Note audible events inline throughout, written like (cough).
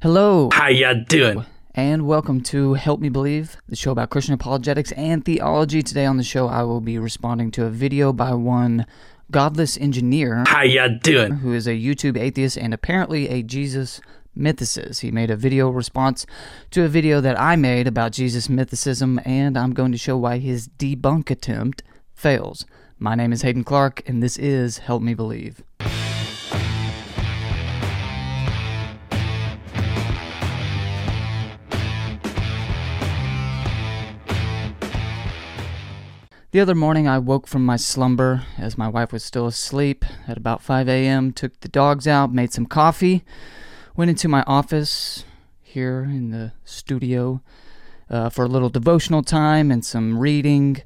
Hello, How ya doing? and welcome to Help Me Believe, the show about Christian apologetics and theology. Today on the show, I will be responding to a video by one godless engineer How ya doing? who is a YouTube atheist and apparently a Jesus mythicist. He made a video response to a video that I made about Jesus mythicism, and I'm going to show why his debunk attempt fails. My name is Haden Clark, and this is Help Me Believe. The other morning, I woke from my slumber as my wife was still asleep at about 5 a.m., took the dogs out, made some coffee, went into my office here in the studio uh, for a little devotional time and some reading.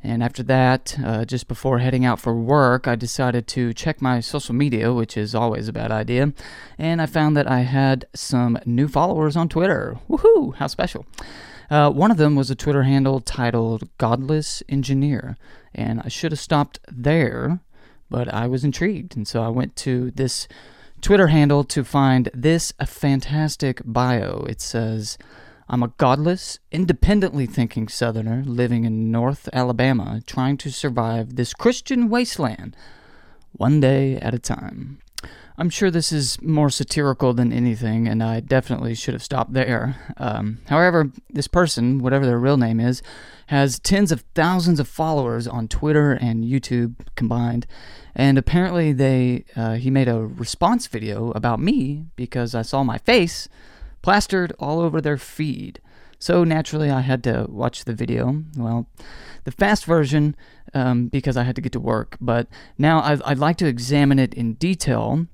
And after that, uh, just before heading out for work, I decided to check my social media, which is always a bad idea. And I found that I had some new followers on Twitter. Woohoo! How special. Uh, one of them was a Twitter handle titled Godless Engineer, and I should have stopped there, but I was intrigued, and so I went to this Twitter handle to find this fantastic bio. It says, I'm a godless, independently thinking Southerner living in North Alabama, trying to survive this Christian wasteland one day at a time. I'm sure this is more satirical than anything, and I definitely should have stopped there. Um, however, this person, whatever their real name is, has tens of thousands of followers on Twitter and YouTube combined, and apparently they uh, he made a response video about me because I saw my face plastered all over their feed. So naturally, I had to watch the video. Well, the fast version um, because I had to get to work, but now I'd, I'd like to examine it in detail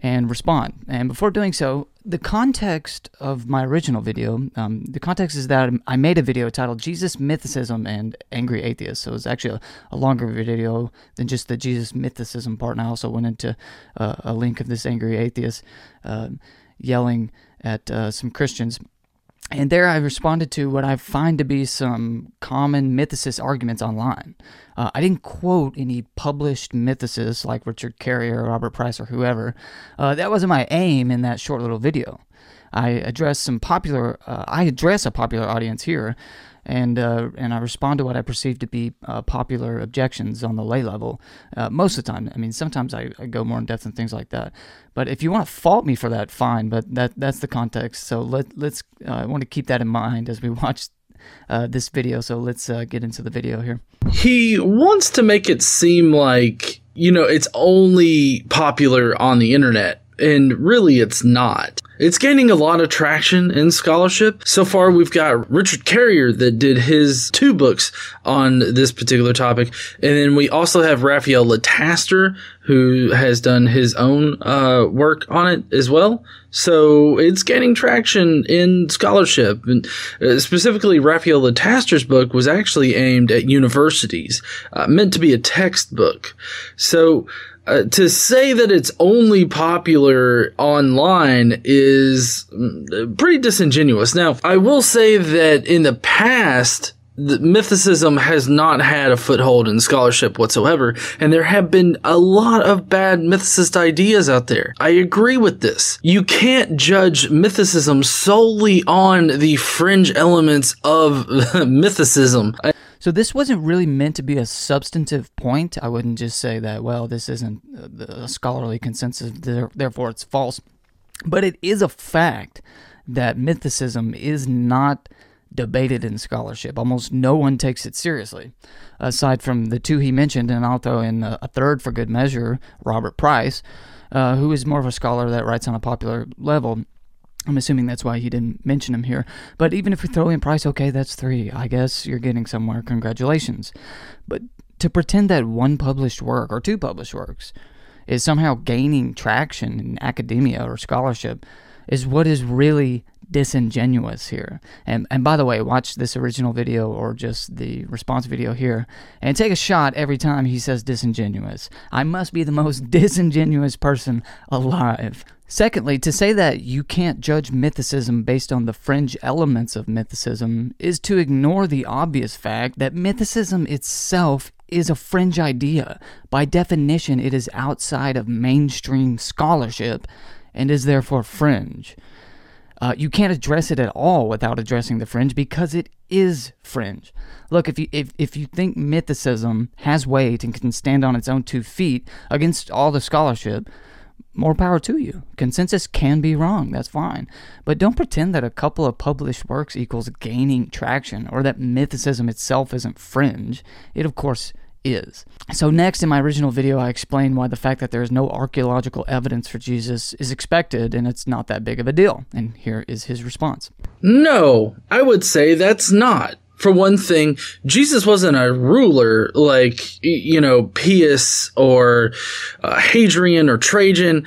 and respond. And before doing so, the context of my original video, um, the context is that I made a video titled Jesus Mythicism and Angry Atheist. So it's actually a, a longer video than just the Jesus Mythicism part. And I also went into uh, a link of this angry atheist uh, yelling at uh, some Christians. And there I responded to what I find to be some common mythicist arguments online. Uh, I didn't quote any published mythicists like Richard Carrier or Robert Price or whoever. Uh, that wasn't my aim in that short little video. I address some popular, uh, I address a popular audience here, and uh, and I respond to what I perceive to be uh, popular objections on the lay level uh, most of the time. I mean, sometimes I, I go more in depth and things like that. But if you want to fault me for that, fine. But that that's the context. So let let's uh, I want to keep that in mind as we (laughs) watch uh, this video. So let's uh, get into the video here. He wants to make it seem like, you know, it's only popular on the internet, and really it's not. It's gaining a lot of traction in scholarship. So far, we've got Richard Carrier that did his two books on this particular topic. And then we also have Raphael Lataster, who has done his own uh, work on it as well. So it's gaining traction in scholarship. And uh, specifically, Raphael Lataster's book was actually aimed at universities, uh, meant to be a textbook. So uh, to say that it's only popular online is mm, pretty disingenuous. Now, I will say that in the past, the mythicism has not had a foothold in scholarship whatsoever, and there have been a lot of bad mythicist ideas out there. I agree with this. You can't judge mythicism solely on the fringe elements of (laughs) mythicism. I- So this wasn't really meant to be a substantive point. I wouldn't just say that, well, this isn't a scholarly consensus, therefore it's false. But it is a fact that mythicism is not debated in scholarship. Almost no one takes it seriously, aside from the two he mentioned, and I'll throw in a, a third for good measure, Robert Price, uh, who is more of a scholar that writes on a popular level. I'm assuming that's why he didn't mention him here. But even if we throw in Price, okay, that's three. I guess you're getting somewhere. Congratulations. But to pretend that one published work or two published works is somehow gaining traction in academia or scholarship is what is really disingenuous here. And and by the way, watch this original video or just the response video here and take a shot every time he says disingenuous. I must be the most (laughs) disingenuous person alive. Secondly, to say that you can't judge mythicism based on the fringe elements of mythicism is to ignore the obvious fact that mythicism itself is a fringe idea. By definition, it is outside of mainstream scholarship and is therefore fringe. Uh, you can't address it at all without addressing the fringe because it is fringe. Look, if you if, if you think mythicism has weight and can stand on its own two feet against all the scholarship, more power to you. Consensus can be wrong, that's fine. But don't pretend that a couple of published works equals gaining traction or that mythicism itself isn't fringe. It, of course, is. So, next in my original video, I explained why the fact that there is no archaeological evidence for Jesus is expected and it's not that big of a deal. And here is his response No, I would say that's not. For one thing, Jesus wasn't a ruler like, you know, Pius or uh, Hadrian or Trajan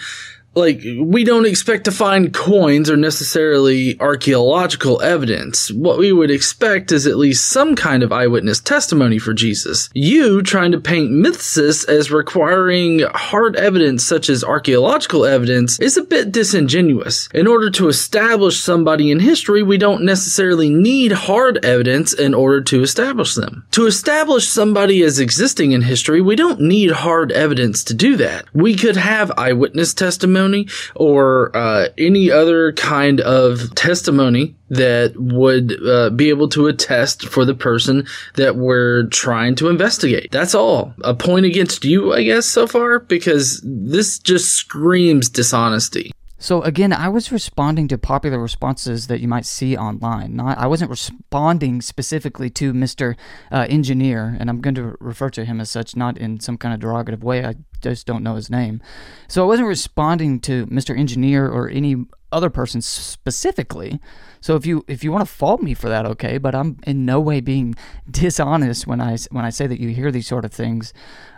like we don't expect to find coins or necessarily archaeological evidence. What we would expect is at least some kind of eyewitness testimony for Jesus. You trying to paint mythicists as requiring hard evidence such as archaeological evidence is a bit disingenuous. In order to establish somebody in history, we don't necessarily need hard evidence in order to establish them. To establish somebody as existing in history, we don't need hard evidence to do that. We could have eyewitness testimony testimony or uh, any other kind of testimony that would uh, be able to attest for the person that we're trying to investigate. That's all. A point against you, I guess, so far, because this just screams dishonesty. So again, I was responding to popular responses that you might see online. Not, I wasn't responding specifically to Mr. Uh, Engineer, and I'm going to refer to him as such, not in some kind of derogative way. I just don't know his name. So I wasn't responding to Mr. Engineer or any other person specifically. So if you if you want to fault me for that, okay, but I'm in no way being (laughs) dishonest when I when I say that you hear these sort of things,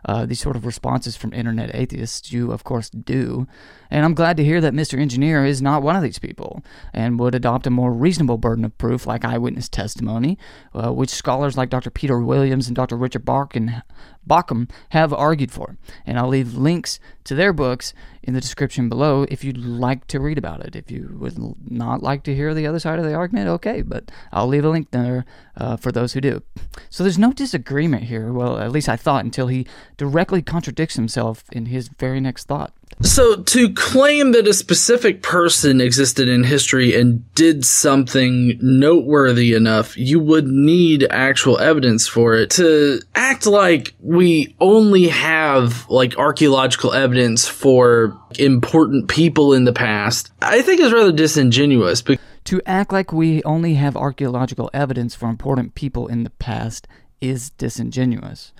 uh, these sort of responses from internet atheists. You of course do, and I'm glad to hear that Mr. Engineer is not one of these people and would adopt a more reasonable burden of proof, like eyewitness testimony, uh, which scholars like Dr. Peter Williams and Dr. Richard Bauckham have argued for. And I'll leave links to their books in the description below if you'd like to read about it. If you would not like to hear the other side of the argument, okay, but I'll leave a link there uh, for those who do. So there's no disagreement here. Well, at least I thought until he directly contradicts himself in his very next thought. So, to claim that a specific person existed in history and did something noteworthy enough, you would need actual evidence for it. To act like we only have like archaeological evidence for important people in the past, I think is rather disingenuous. To act like we only have archaeological evidence for important people in the past is disingenuous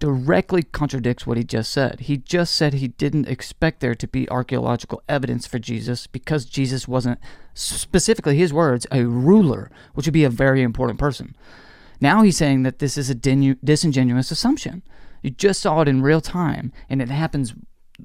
directly contradicts what he just said. He just said he didn't expect there to be archaeological evidence for Jesus because Jesus wasn't, specifically his words, a ruler, which would be a very important person. Now he's saying that this is a disingenuous assumption. You just saw it in real time, and it happens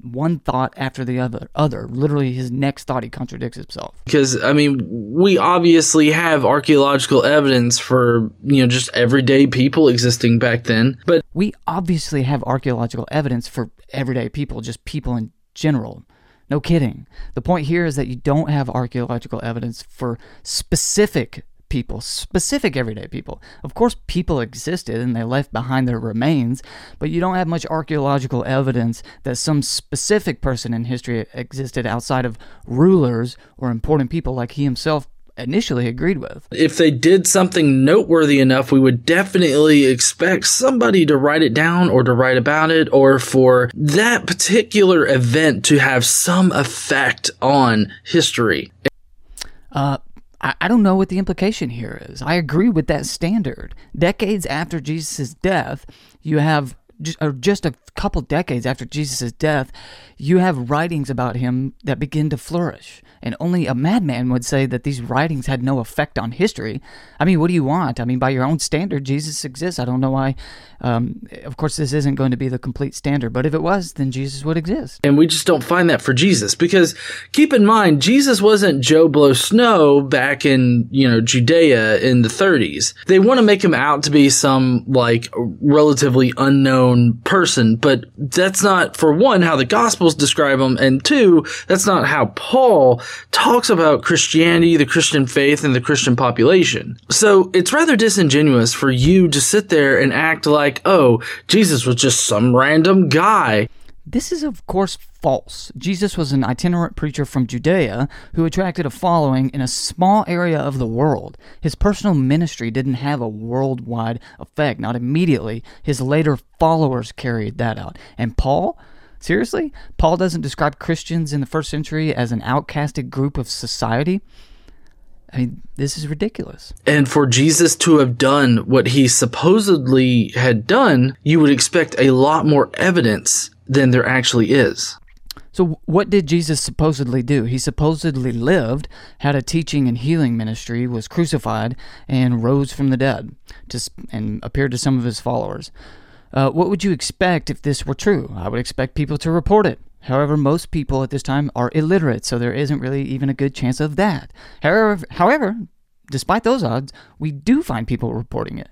one thought after the other other. Literally his next thought he contradicts himself. Because i mean we obviously have archaeological evidence for you know just everyday people existing back then but we obviously have archaeological evidence for everyday people just people in general. No kidding. The point here is that you don't have archaeological evidence for specific people, specific everyday people. Of course, people existed and they left behind their remains, but you don't have much archaeological evidence that some specific person in history existed outside of rulers or important people like he himself initially agreed with. If they did something noteworthy enough, we would definitely expect somebody to write it down or to write about it or for that particular event to have some effect on history. Uh, I, I don't know what the implication here is. I agree with that standard. Decades after Jesus' death, you have or just a couple decades after Jesus' death, you have writings about him that begin to flourish. And only a madman would say that these writings had no effect on history. I mean, what do you want? I mean, by your own standard, Jesus exists. I don't know why. Um, of course, this isn't going to be the complete standard, but if it was, then Jesus would exist. And we just don't find that for Jesus because keep in mind, Jesus wasn't Joe Blow Snow back in, you know, Judea in the 30s. They want to make him out to be some like relatively unknown person, but that's not, for one, how the Gospels describe him, and two, that's not how Paul talks about Christianity, the Christian faith, and the Christian population. So it's rather disingenuous for you to sit there and act like, oh, Jesus was just some random guy. This is, of course, false. Jesus was an itinerant preacher from Judea who attracted a following in a small area of the world. His personal ministry didn't have a worldwide effect, not immediately. His later followers carried that out. And Paul? Seriously? Paul doesn't describe Christians in the first century as an outcasted group of society? I mean, this is ridiculous. And for Jesus to have done what he supposedly had done, you would expect a lot more evidence than there actually is. So, what did Jesus supposedly do? He supposedly lived, had a teaching and healing ministry, was crucified, and rose from the dead, to, and appeared to some of his followers. Uh, what would you expect if this were true? I would expect people to report it. However, most people at this time are illiterate, so there isn't really even a good chance of that. However, however, despite those odds, we do find people reporting it.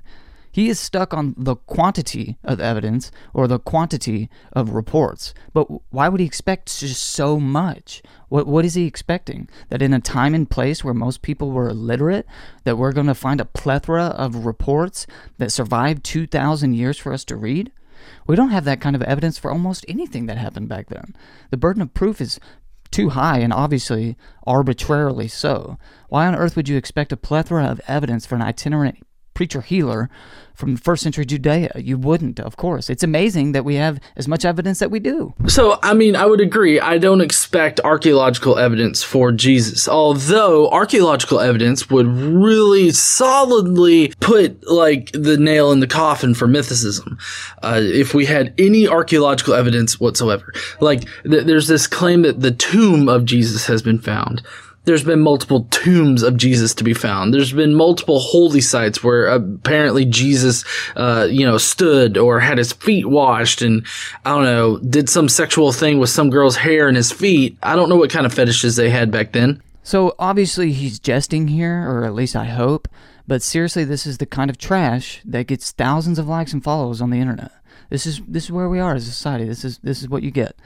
He is stuck on the quantity of evidence or the quantity of reports. But why would he expect just so much? What what is he expecting? That in a time and place where most people were illiterate, that we're going to find a plethora of reports that survived 2000 years for us to read? We don't have that kind of evidence for almost anything that happened back then. The burden of proof is too high and obviously arbitrarily so. Why on earth would you expect a plethora of evidence for an itinerant preacher healer from first century Judea. You wouldn't, of course. It's amazing that we have as much evidence that we do. So, I mean, I would agree. I don't expect archaeological evidence for Jesus, although archaeological evidence would really solidly put like the nail in the coffin for mythicism. Uh, if we had any archaeological evidence whatsoever, like th- there's this claim that the tomb of Jesus has been found there's been multiple tombs of Jesus to be found. There's been multiple holy sites where apparently Jesus, uh, you know, stood or had his feet washed and I don't know, did some sexual thing with some girl's hair and his feet. I don't know what kind of fetishes they had back then. So obviously he's jesting here, or at least I hope. But seriously, this is the kind of trash that gets thousands of likes and follows on the internet. This is this is where we are as a society. This is this is what you get.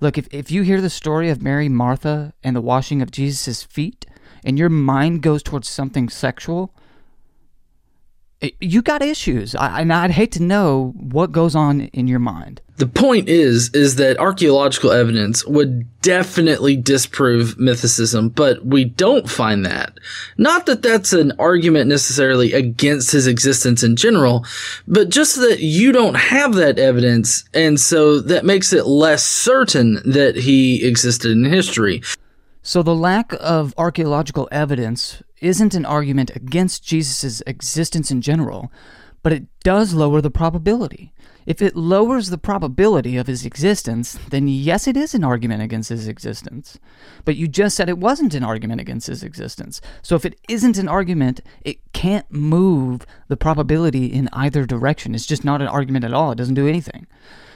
Look, if, if you hear the story of Mary, Martha, and the washing of Jesus' feet, and your mind goes towards something sexual, you got issues. I, and I'd hate to know what goes on in your mind. The point is, is that archaeological evidence would definitely disprove mythicism, but we don't find that. Not that that's an argument necessarily against his existence in general, but just that you don't have that evidence, and so that makes it less certain that he existed in history. So the lack of archaeological evidence isn't an argument against Jesus' existence in general, but it does lower the probability. If it lowers the probability of his existence, then yes, it is an argument against his existence. But you just said it wasn't an argument against his existence. So if it isn't an argument, it can't move the probability in either direction. It's just not an argument at all. It doesn't do anything.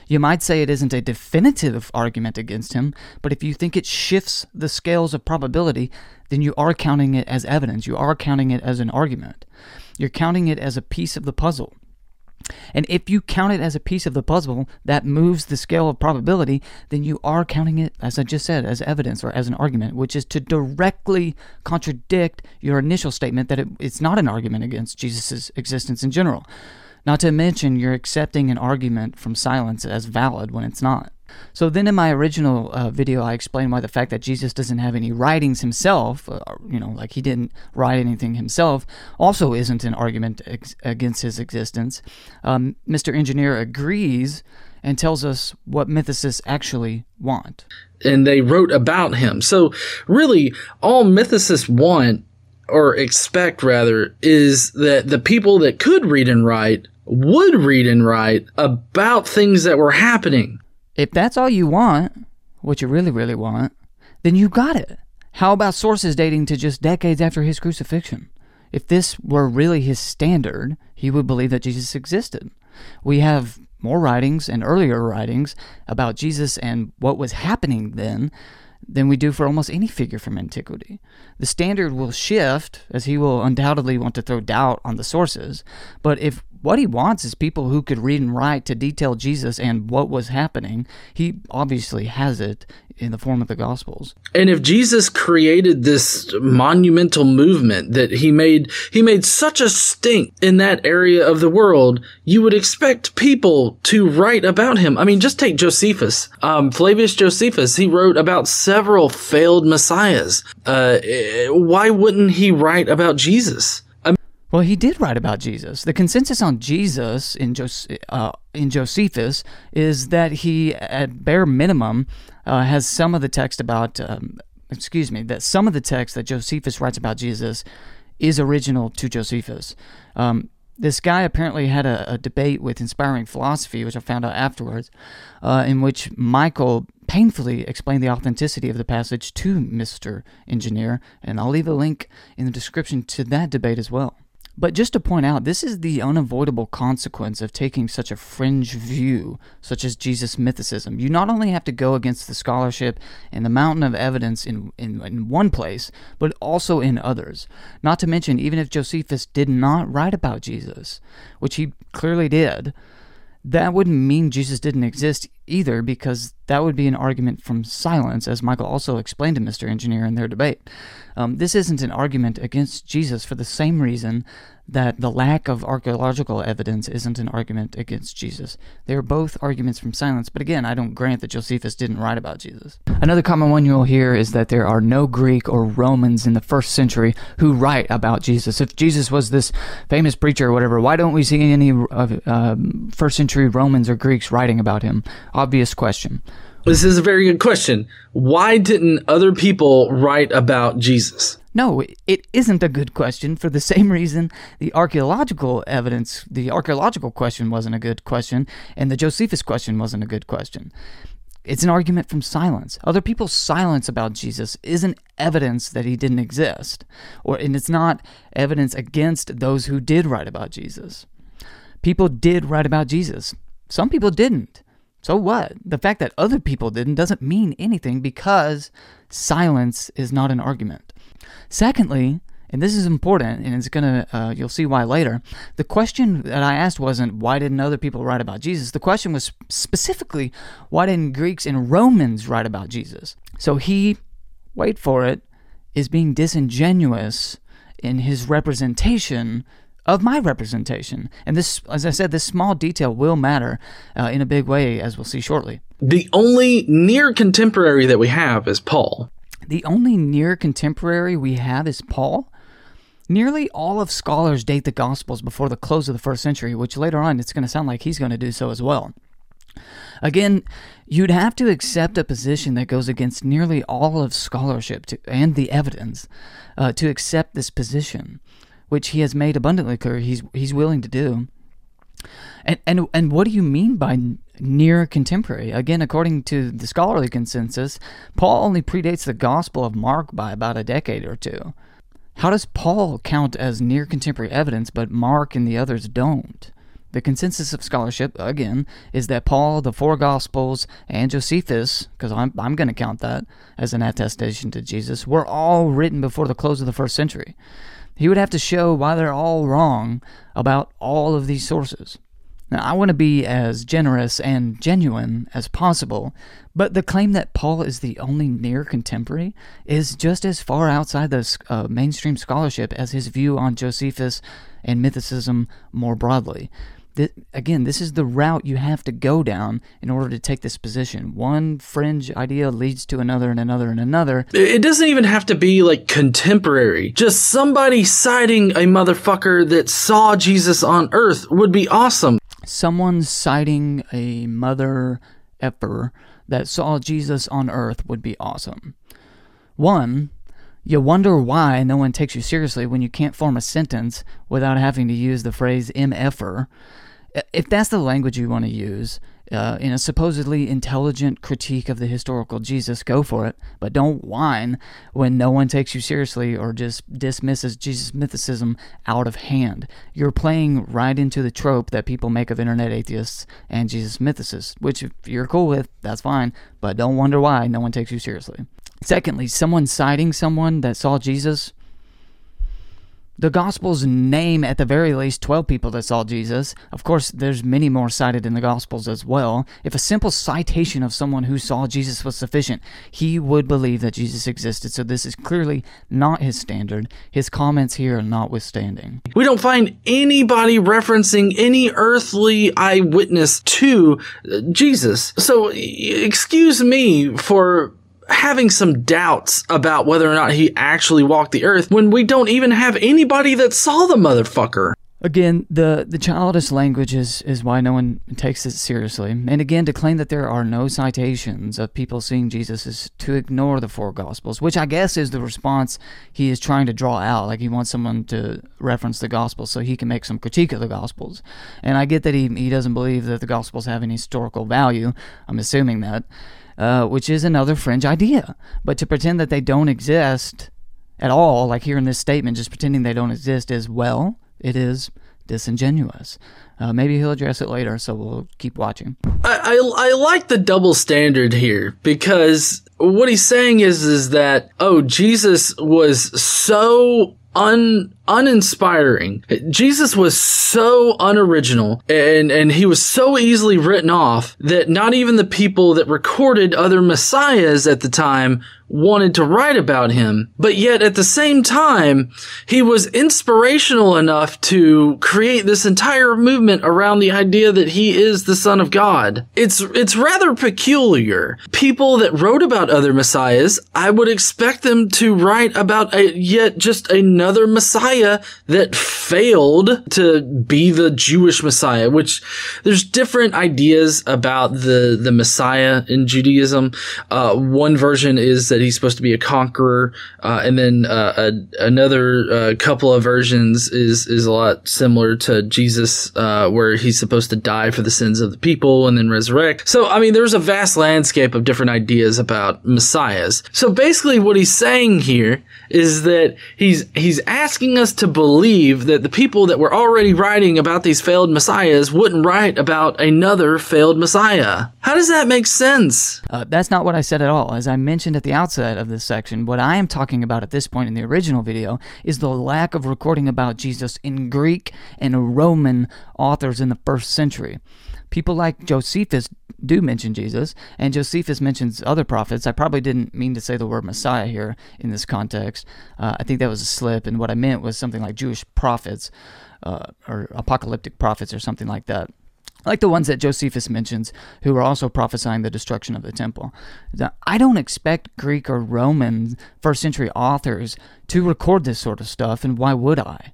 You might say it isn't a definitive argument against him, but if you think it shifts the scales of probability, then you are counting it as evidence. You are counting it as an argument. You're counting it as a piece of the puzzle. And if you count it as a piece of the puzzle that moves the scale of probability, then you are counting it, as I just said, as evidence or as an argument, which is to directly contradict your initial statement that it, it's not an argument against Jesus' existence in general. Not to mention, you're accepting an argument from silence as valid when it's not. So then, in my original uh, video, I explained why the fact that Jesus doesn't have any writings himself, uh, you know, like he didn't write anything himself, also isn't an argument ex- against his existence. Um, Mr. Engineer agrees and tells us what mythicists actually want. And they wrote about him. So, really, all mythicists want, or expect rather, is that the people that could read and write would read and write about things that were happening. If that's all you want, what you really, really want, then you got it. How about sources dating to just decades after his crucifixion? If this were really his standard, he would believe that Jesus existed. We have more writings and earlier writings about Jesus and what was happening then than we do for almost any figure from antiquity. The standard will shift, as he will undoubtedly want to throw doubt on the sources, but if what he wants is people who could read and write to detail Jesus and what was happening. He obviously has it in the form of the Gospels. And if Jesus created this monumental movement that he made, he made such a stink in that area of the world, you would expect people to write about him. I mean, just take Josephus, um, Flavius Josephus. He wrote about several failed messiahs. Uh, why wouldn't he write about Jesus? Well, he did write about Jesus. The consensus on Jesus in, Jos- uh, in Josephus is that he, at bare minimum, uh, has some of the text about, um, excuse me, that some of the text that Josephus writes about Jesus is original to Josephus. Um, this guy apparently had a, a, debate with Inspiring Philosophy, which I found out afterwards, uh, in which Michael painfully explained the authenticity of the passage to Mr. Engineer, and I'll leave a link in the description to that debate as well. But just to point out, this is the unavoidable consequence of taking such a fringe view, such as Jesus mythicism. You not only have to go against the scholarship and the mountain of evidence in, in, in one place, but also in others. Not to mention, even if Josephus did not write about Jesus, which he clearly did, that wouldn't mean Jesus didn't exist either, because that would be an argument from silence, as Michael also explained to Mr. Engineer in their debate. Um, this isn't an argument against Jesus for the same reason that the lack of archaeological evidence isn't an argument against Jesus. They are both arguments from silence, but again, I don't grant that Josephus didn't write about Jesus. Another common one you'll hear is that there are no Greek or Romans in the first century who write about Jesus. If Jesus was this famous preacher or whatever, why don't we see any uh, first century Romans or Greeks writing about him? Obvious question. This is a very good question. Why didn't other people write about Jesus? No, it isn't a good question for the (laughs) same reason the archaeological evidence, the archaeological question wasn't a good question, and the Josephus question wasn't a good question. It's an argument from silence. Other people's silence about Jesus isn't evidence that he didn't exist, or and it's not evidence against those who did write about Jesus. People did write about Jesus. Some people didn't. So what? The fact that other people didn't doesn't mean anything because silence is not an argument. Secondly, and this is important, and it's gonna uh, you'll see why later. The question that I asked wasn't why didn't other people write about Jesus. The question was specifically why didn't Greeks and Romans write about Jesus. So he, wait for it, is being disingenuous in his representation of my representation. And this, as I said, this small detail will matter uh, in a big way, as we'll see shortly. The only near contemporary that we have is Paul. The only near contemporary we have is Paul. Nearly all of scholars date the Gospels before the close of the first century, which later on it's going to sound like he's going to do so as well. Again, you'd have to accept a position that goes against nearly all of scholarship to, and the evidence uh, to accept this position which he has made abundantly clear he's he's willing to do. And and and what do you mean by near contemporary? Again, according to the scholarly consensus, Paul only predates the Gospel of Mark by about a decade or two. How does Paul count as near contemporary evidence, but Mark and the others don't? The consensus of scholarship, again, is that Paul, the four Gospels, and Josephus, because I'm, I'm going to count that as an attestation to Jesus, were all written before the close of the first century. He would have to show why they're all wrong about all of these sources. Now, I want to be as generous and genuine as possible, but the claim that Paul is the only near contemporary is just as far outside the uh, mainstream scholarship as his view on Josephus and mythicism more broadly again, this is the route you have to go down in order to take this position. One fringe idea leads to another and another and another. It doesn't even have to be like contemporary. Just somebody citing a motherfucker that saw Jesus on earth would be awesome. Someone citing a mother effer that saw Jesus on earth would be awesome. One, you wonder why no one takes you seriously when you can't form a sentence without having to use the phrase mf'er if that's the language you want to use uh, in a supposedly intelligent critique of the historical Jesus, go for it. But don't whine when no one takes you seriously or just dismisses Jesus mythicism out of hand. You're playing right into the trope that people make of internet atheists and Jesus mythicists, which if you're cool with, that's fine. But don't wonder why no one takes you seriously. Secondly, someone citing someone that saw Jesus The Gospels name at the very least 12 people that saw Jesus. Of course, there's many more cited in the Gospels as well. If a simple citation of someone who saw Jesus was sufficient, he would believe that Jesus existed. So this is clearly not his standard. His comments here are notwithstanding. We don't find anybody referencing any earthly eyewitness to uh, Jesus. So excuse me for having some doubts about whether or not he actually walked the earth when we don't even have anybody that saw the motherfucker. Again, the, the childish language is, is why no one takes it seriously. And again, to claim that there are no citations of people seeing Jesus is to ignore the four Gospels, which I guess is the response he is trying to draw out. Like he wants someone to reference the Gospels so he can make some critique of the Gospels. And I get that he, he doesn't believe that the Gospels have any historical value. I'm assuming that. Uh, which is another fringe idea. But to pretend that they don't exist at all, like here in this statement, just pretending they don't exist is, well, it is disingenuous. Uh, maybe he'll address it later, so we'll keep watching. I, I, I like the double standard here because what he's saying is is that oh Jesus was so un uninspiring. Jesus was so unoriginal and, and he was so easily written off that not even the people that recorded other messiahs at the time wanted to write about him. But yet at the same time, he was inspirational enough to create this entire movement around the idea that he is the son of God. It's, it's rather peculiar. People that wrote about other messiahs, I would expect them to write about a, yet just another messiah Messiah that failed to be the Jewish Messiah, which there's different ideas about the, the Messiah in Judaism. Uh, one version is that he's supposed to be a conqueror. Uh, and then, uh, a, another, uh, couple of versions is, is a lot similar to Jesus, uh, where he's supposed to die for the sins of the people and then resurrect. So, I mean, there's a vast landscape of different ideas about messiahs. So basically what he's saying here is that he's, he's asking us us to believe that the people that were already writing about these failed messiahs wouldn't write about another failed messiah. How does that make sense? Uh, that's not what I said at all. As I mentioned at the outset of this section, what I am talking about at this point in the original video is the lack of recording about Jesus in Greek and Roman authors in the first century. People like Josephus do mention Jesus, and Josephus mentions other prophets. I probably didn't mean to say the word Messiah here in this context. Uh, I think that was a slip, and what I meant was something like Jewish prophets uh, or apocalyptic prophets or something like that. Like the ones that Josephus mentions, who are also prophesying the destruction of the temple. Now, I don't expect Greek or Roman first century authors to record this sort of stuff, and why would I?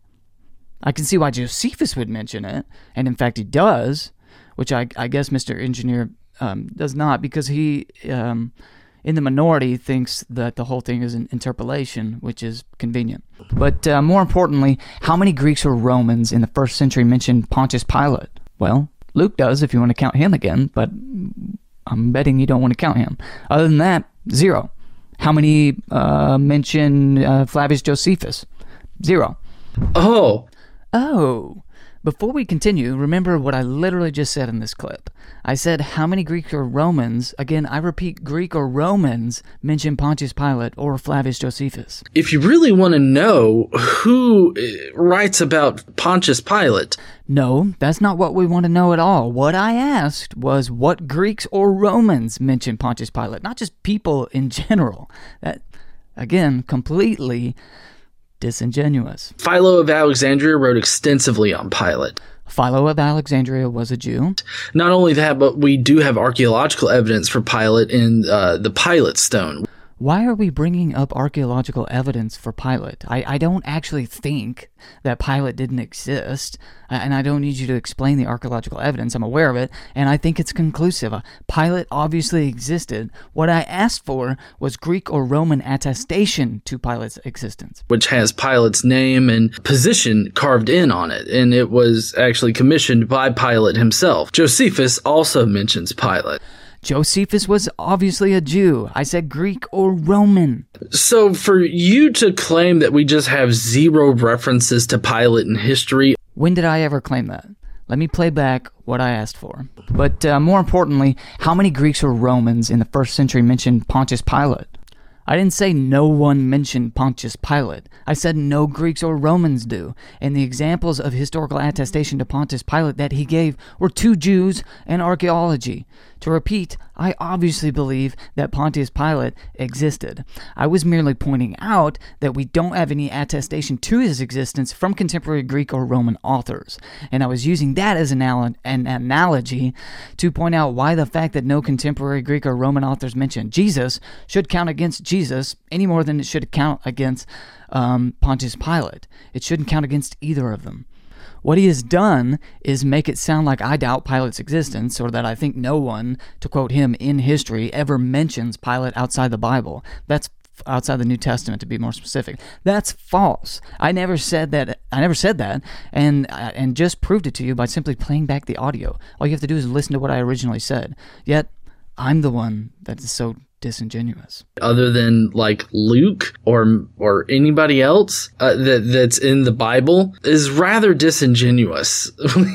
I can see why Josephus would mention it, and in fact he does, which I, I guess Mr. Engineer um, does not because he, um, in the minority, thinks that the whole thing is an interpolation, which is convenient. But uh, more importantly, how many Greeks or Romans in the first century mention Pontius Pilate? Well, Luke does if you want to count him again, but I'm betting you don't want to count him. Other than that, zero. How many uh, mention uh, Flavius Josephus? Zero. Oh. Oh. Before we continue, remember what I literally just said in this clip. I said how many Greek or Romans, again, I repeat, Greek or Romans mention Pontius Pilate or Flavius Josephus. If you really want to know who uh, writes about Pontius Pilate, no, that's not what we want to know at all. What I asked was what Greeks or Romans mention Pontius Pilate, not just people in general. That, again, completely disingenuous. Philo of Alexandria wrote extensively on Pilate. Philo of Alexandria was a Jew. Not only that, but we do have archaeological evidence for Pilate in uh, the Pilate stone. Why are we bringing up archaeological evidence for Pilate? I, I don't actually think that Pilate didn't exist, and I don't need you to explain the archaeological evidence. I'm aware of it, and I think it's conclusive. Pilate obviously existed. What I asked for was Greek or Roman attestation to Pilate's existence, which has Pilate's name and position carved in on it, and it was actually commissioned by Pilate himself. Josephus also mentions Pilate. Josephus was obviously a Jew. I said Greek or Roman. So, for you to claim that we just have zero references to Pilate in history. When did I ever claim that? Let me play back what I asked for. But uh, more importantly, how many Greeks or Romans in the first century mentioned Pontius Pilate? I didn't say no one mentioned Pontius Pilate. I said no Greeks or Romans do. And the examples of historical attestation to Pontius Pilate that he gave were two Jews and archaeology. To repeat, I obviously believe that Pontius Pilate existed. I was merely pointing out that we don't have any attestation to his existence from contemporary Greek or Roman authors. And I was using that as an, an analogy to point out why the fact that no contemporary Greek or Roman authors mention Jesus should count against Jesus any more than it should count against um, Pontius Pilate. It shouldn't count against either of them. What he has done is make it sound like I doubt Pilate's existence, or that I think no one, to quote him, in history ever mentions Pilate outside the Bible. That's outside the New Testament to be more specific. That's false. I never said that. I never said that, and uh, and just proved it to you by simply playing back the audio. All you have to do is listen to what I originally said. Yet I'm the one that is so disingenuous. Other than like Luke or or anybody else uh, that that's in the Bible is rather disingenuous. (laughs)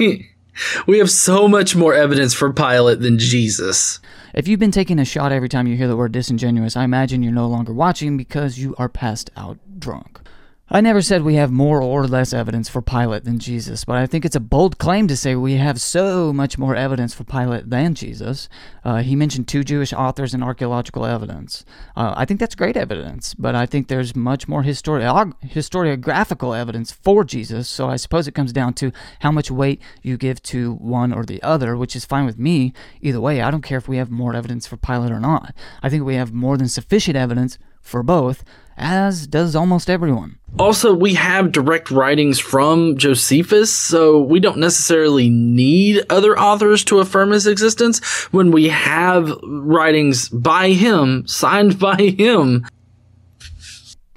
we have so much more evidence for Pilate than Jesus. If you've been taking a shot every time you hear the word disingenuous, I imagine you're no longer watching because you are passed out drunk. I never said we have more or less evidence for Pilate than Jesus, but I think it's a bold claim to say we have so much more evidence for Pilate than Jesus. Uh, he mentioned two Jewish authors and archaeological evidence. Uh, I think that's great evidence, but I think there's much more histori- historiographical evidence for Jesus, so I suppose it comes down to how much weight you give to one or the other, which is fine with me. Either way, I don't care if we have more evidence for Pilate or not. I think we have more than sufficient evidence for both, as does almost everyone. Also, we have direct writings from Josephus, so we don't necessarily need other authors to affirm his existence when we have writings by him, signed (laughs) by him.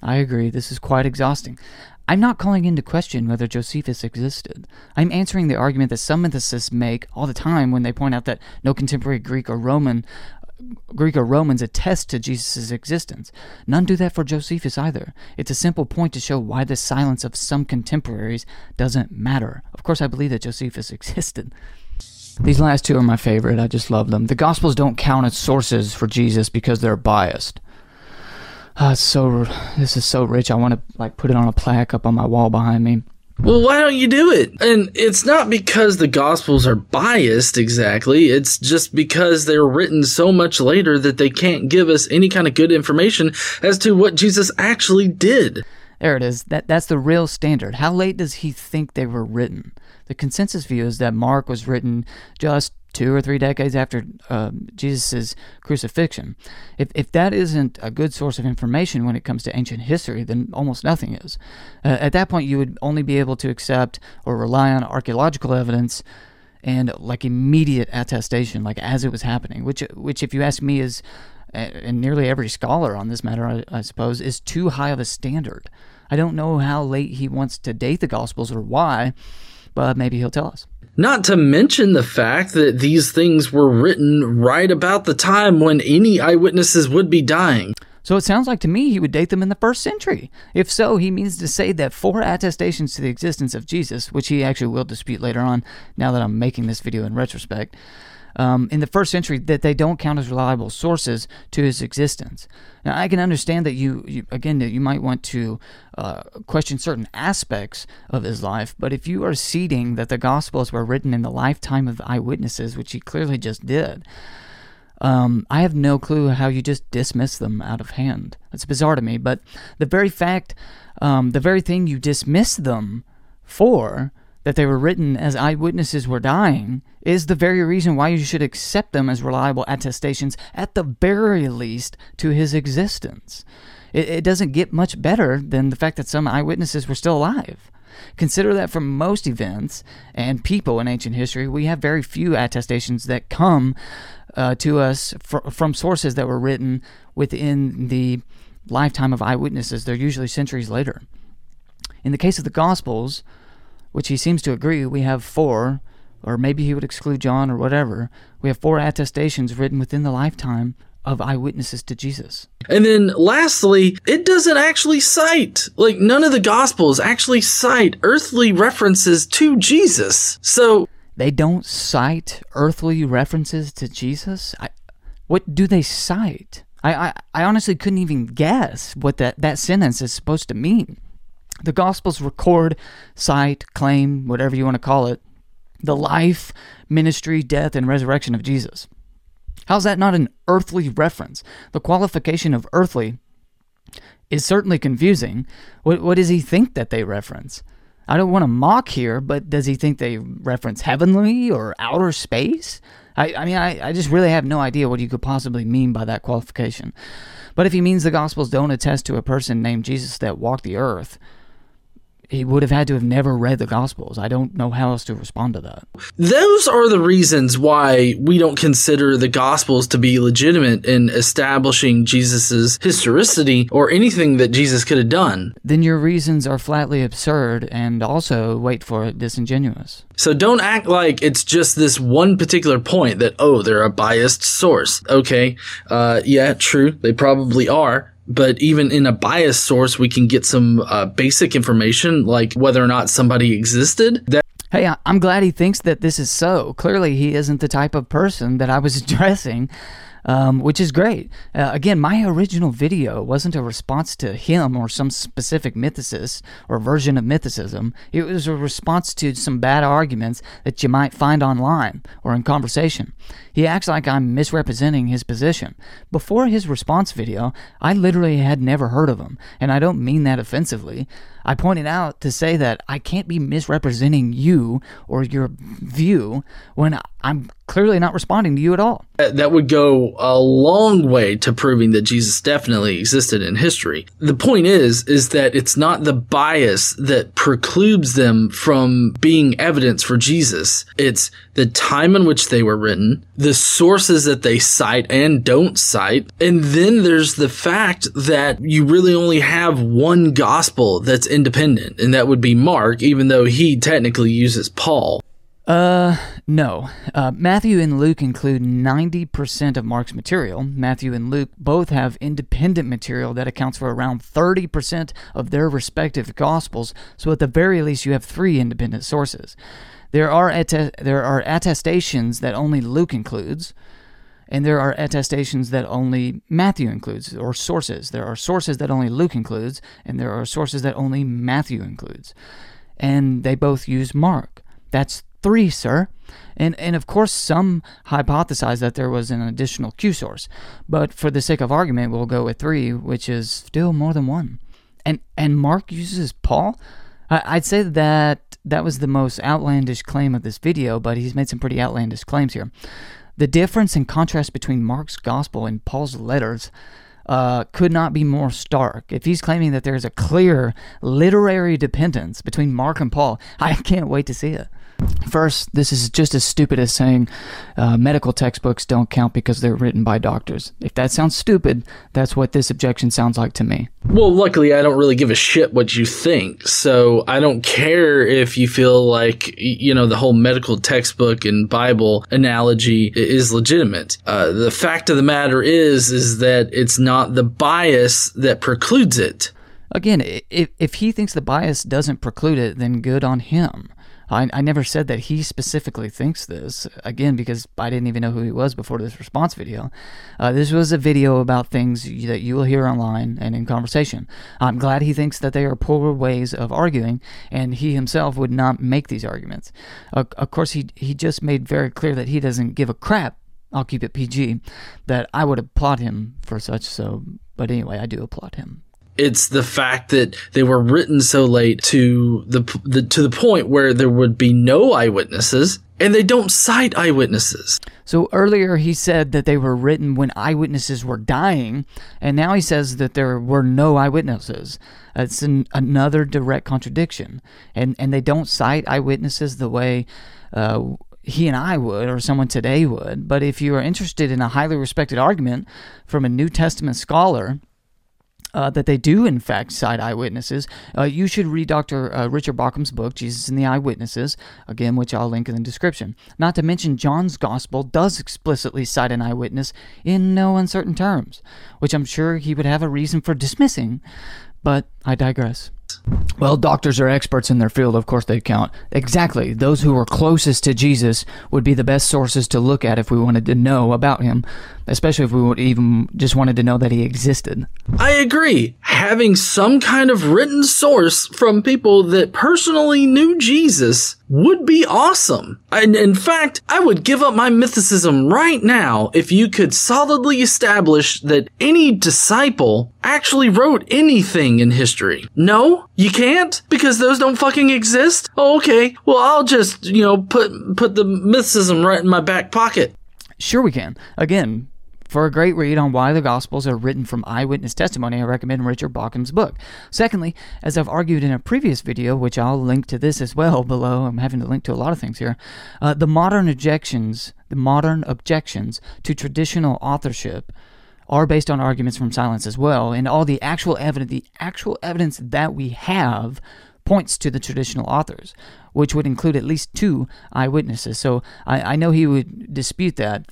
I agree, this is quite exhausting. I'm not calling into question whether Josephus existed. I'm answering the argument that some mythicists make all the time when they point out that no contemporary Greek or Roman Greek or Romans attest to Jesus' existence. None do that for Josephus either. It's a simple point to show why the silence of some contemporaries doesn't matter. Of course, I believe that Josephus (laughs) existed. These last two are my favorite. I just love them. The Gospels don't count as sources for Jesus because they're biased. Uh, so this is so rich. I want to like put it on a plaque up on my wall behind me. Well, why don't you do it? And it's not because the Gospels are biased exactly. It's just because they're written so much later that they can't give us any kind of good information as to what Jesus actually did. There it is. That that's the real standard. How late does he think they were written? The consensus view is that Mark was written just two or three decades after uh, Jesus' crucifixion. If, if that isn't a good source of information when it comes to ancient history, then almost nothing is. Uh, at that point, you would only be able to accept or rely on archaeological evidence and like immediate attestation, like as it was happening, which, which if you ask me, is and nearly every scholar on this matter, I, I suppose, is too high of a standard. I don't know how late he wants to date the Gospels or why, but maybe he'll tell us. Not to mention the fact that these things were written right about the time when any eyewitnesses would be dying. So it sounds like to me he would date them in the first century. If so, he means to say that four attestations to the existence of Jesus, which he actually will dispute later on, now that I'm making this video in retrospect, um, in the first century that they don't count as reliable sources to his existence. Now, I can understand that you, you again, that you might want to uh, question certain aspects of his life, but if you are ceding that the Gospels were written in the lifetime of eyewitnesses, which he clearly just did, um, I have no clue how you just dismiss them out of hand. It's bizarre to me, but the very fact, um, the very thing you dismiss them for that they were written as eyewitnesses were dying is the very reason why you should accept them as reliable attestations, at the very least, to his existence. It, it doesn't get much better than the fact that some eyewitnesses were still alive. Consider that for most events and people in ancient history, we have very few attestations that come uh, to us fr- from sources that were written within the lifetime of eyewitnesses. They're usually centuries later. In the case of the Gospels, which he seems to agree we have four, or maybe he would exclude John or whatever. We have four attestations written within the lifetime of eyewitnesses to Jesus. And then lastly, it doesn't actually cite, like, none of the Gospels actually cite earthly references to Jesus. So. They don't cite earthly references to Jesus? I, what do they cite? I, I, I honestly couldn't even guess what that, that sentence is supposed to mean. The Gospels record, cite, claim, whatever you want to call it, the life, ministry, death, and resurrection of Jesus. How's that not an earthly reference? The qualification of earthly is certainly confusing. What, what does he think that they reference? I don't want to mock here, but does he think they reference heavenly or outer space? I, I mean, I, I just really have no idea what you could possibly mean by that qualification. But if he means the Gospels don't attest to a person named Jesus that walked the earth, he would have had to have never read the Gospels. I don't know how else to respond to that. Those are the reasons why we don't consider the Gospels to be legitimate in establishing Jesus's historicity or anything that Jesus could have done. Then your reasons are flatly absurd and also, wait for it, disingenuous. So don't act like it's just this one particular point that, oh, they're a biased source. Okay, uh, yeah, true, they probably are but even in a biased source, we can get some uh, basic information like whether or not somebody existed. That Hey, I'm glad he thinks that this is so. Clearly, he isn't the type of person that I was (laughs) addressing um, which is great. Uh, again, my original video wasn't a response to him or some specific mythicist or version of mythicism. It was a response to some bad arguments that you might find online or in conversation. He acts like I'm misrepresenting his position. Before his response video, I literally had never heard of him, and I don't mean that offensively. I pointed out to say that I can't be misrepresenting you or your view when I'm clearly not responding to you at all. That would go a long way to proving that Jesus definitely existed in history. The point is, is that it's not the bias that precludes them from being evidence for Jesus. It's the time in which they were written, the sources that they cite and don't cite, and then there's the fact that you really only have one gospel that's independent, and that would be Mark, even though he technically uses Paul. Uh, no. Uh, Matthew and Luke include 90% of Mark's material. Matthew and Luke both have independent material that accounts for around 30% of their respective Gospels, so at the very least, you have three independent sources. There are, there are attestations that only Luke includes, and there are attestations that only Matthew includes, or sources. There are sources that only Luke includes, and there are sources that only Matthew includes. And they both use Mark. That's three, sir. And, and of course, some hypothesize that there was an additional Q source, but for the sake of argument, we'll go with three, which is still more than one. And and Mark uses Paul. I'd say that that was the most outlandish claim of this video, but he's made some pretty outlandish claims here. The difference and contrast between Mark's gospel and Paul's letters uh, could not be more stark. If he's claiming that there's a clear literary dependence between Mark and Paul, (laughs) I can't wait to see it. First, this is just as stupid as saying uh, medical textbooks don't count because they're written by doctors. If that sounds stupid, that's what this objection sounds like to me. Well, luckily, I don't really give a shit what you think. So I don't care if you feel like, you know, the whole medical textbook and Bible analogy is legitimate. Uh, the fact of the matter is, is that it's not the bias that precludes it. Again, if, if he thinks the bias doesn't preclude it, then good on him. I, I never said that he specifically thinks this, again, because I didn't even know who he was before this response video. Uh, this was a video about things that you will hear online and in conversation. I'm glad he thinks that they are poor ways of arguing, and he himself would not make these arguments. Uh, of course, he, he just made very clear that he doesn't give a crap I'll keep it PG, that I would applaud him for such. So, but anyway, I do applaud him it's the fact that they were written so late to the, the to the point where there would be no eyewitnesses and they don't cite eyewitnesses. So earlier he said that they were written when eyewitnesses were dying, and now he says that there were no eyewitnesses. It's an, another direct contradiction, and and they don't cite eyewitnesses the way. Uh, he and I would, or someone today would. But if you are interested in a highly respected argument from a New Testament scholar, uh, that they do, in fact, cite eyewitnesses, uh, you should read Dr. Uh, Richard Bauckham's book, Jesus and the Eyewitnesses, again, which I'll link in the description. Not to mention, John's Gospel does explicitly cite an eyewitness in no uncertain terms, which I'm sure he would have a reason for dismissing, but I digress. Well, doctors are experts in their field, of course they count. Exactly. Those who were closest to Jesus would be the best sources to look at if we wanted to know about him, especially if we would even just wanted to know that he existed. I agree. Having some kind of written source from people that personally knew Jesus would be awesome. And in fact, I would give up my mythicism right now if you could solidly establish that any disciple actually wrote anything in history. No, you can't because those don't fucking exist. Oh, okay. Well, I'll just, you know, put put the mythicism right in my back pocket. Sure, we can. Again, for a great read on why the Gospels are written from eyewitness testimony, I recommend Richard Bauckham's book. Secondly, as I've argued in a previous video, which I'll link to this as well (laughs) below, I'm having to link to a lot of things here, uh, the modern objections, the modern objections to traditional authorship are based on arguments from silence as well, and all the actual evidence, the actual evidence that we have points to the traditional authors, which would include at least two eyewitnesses. So I, I know he would dispute that.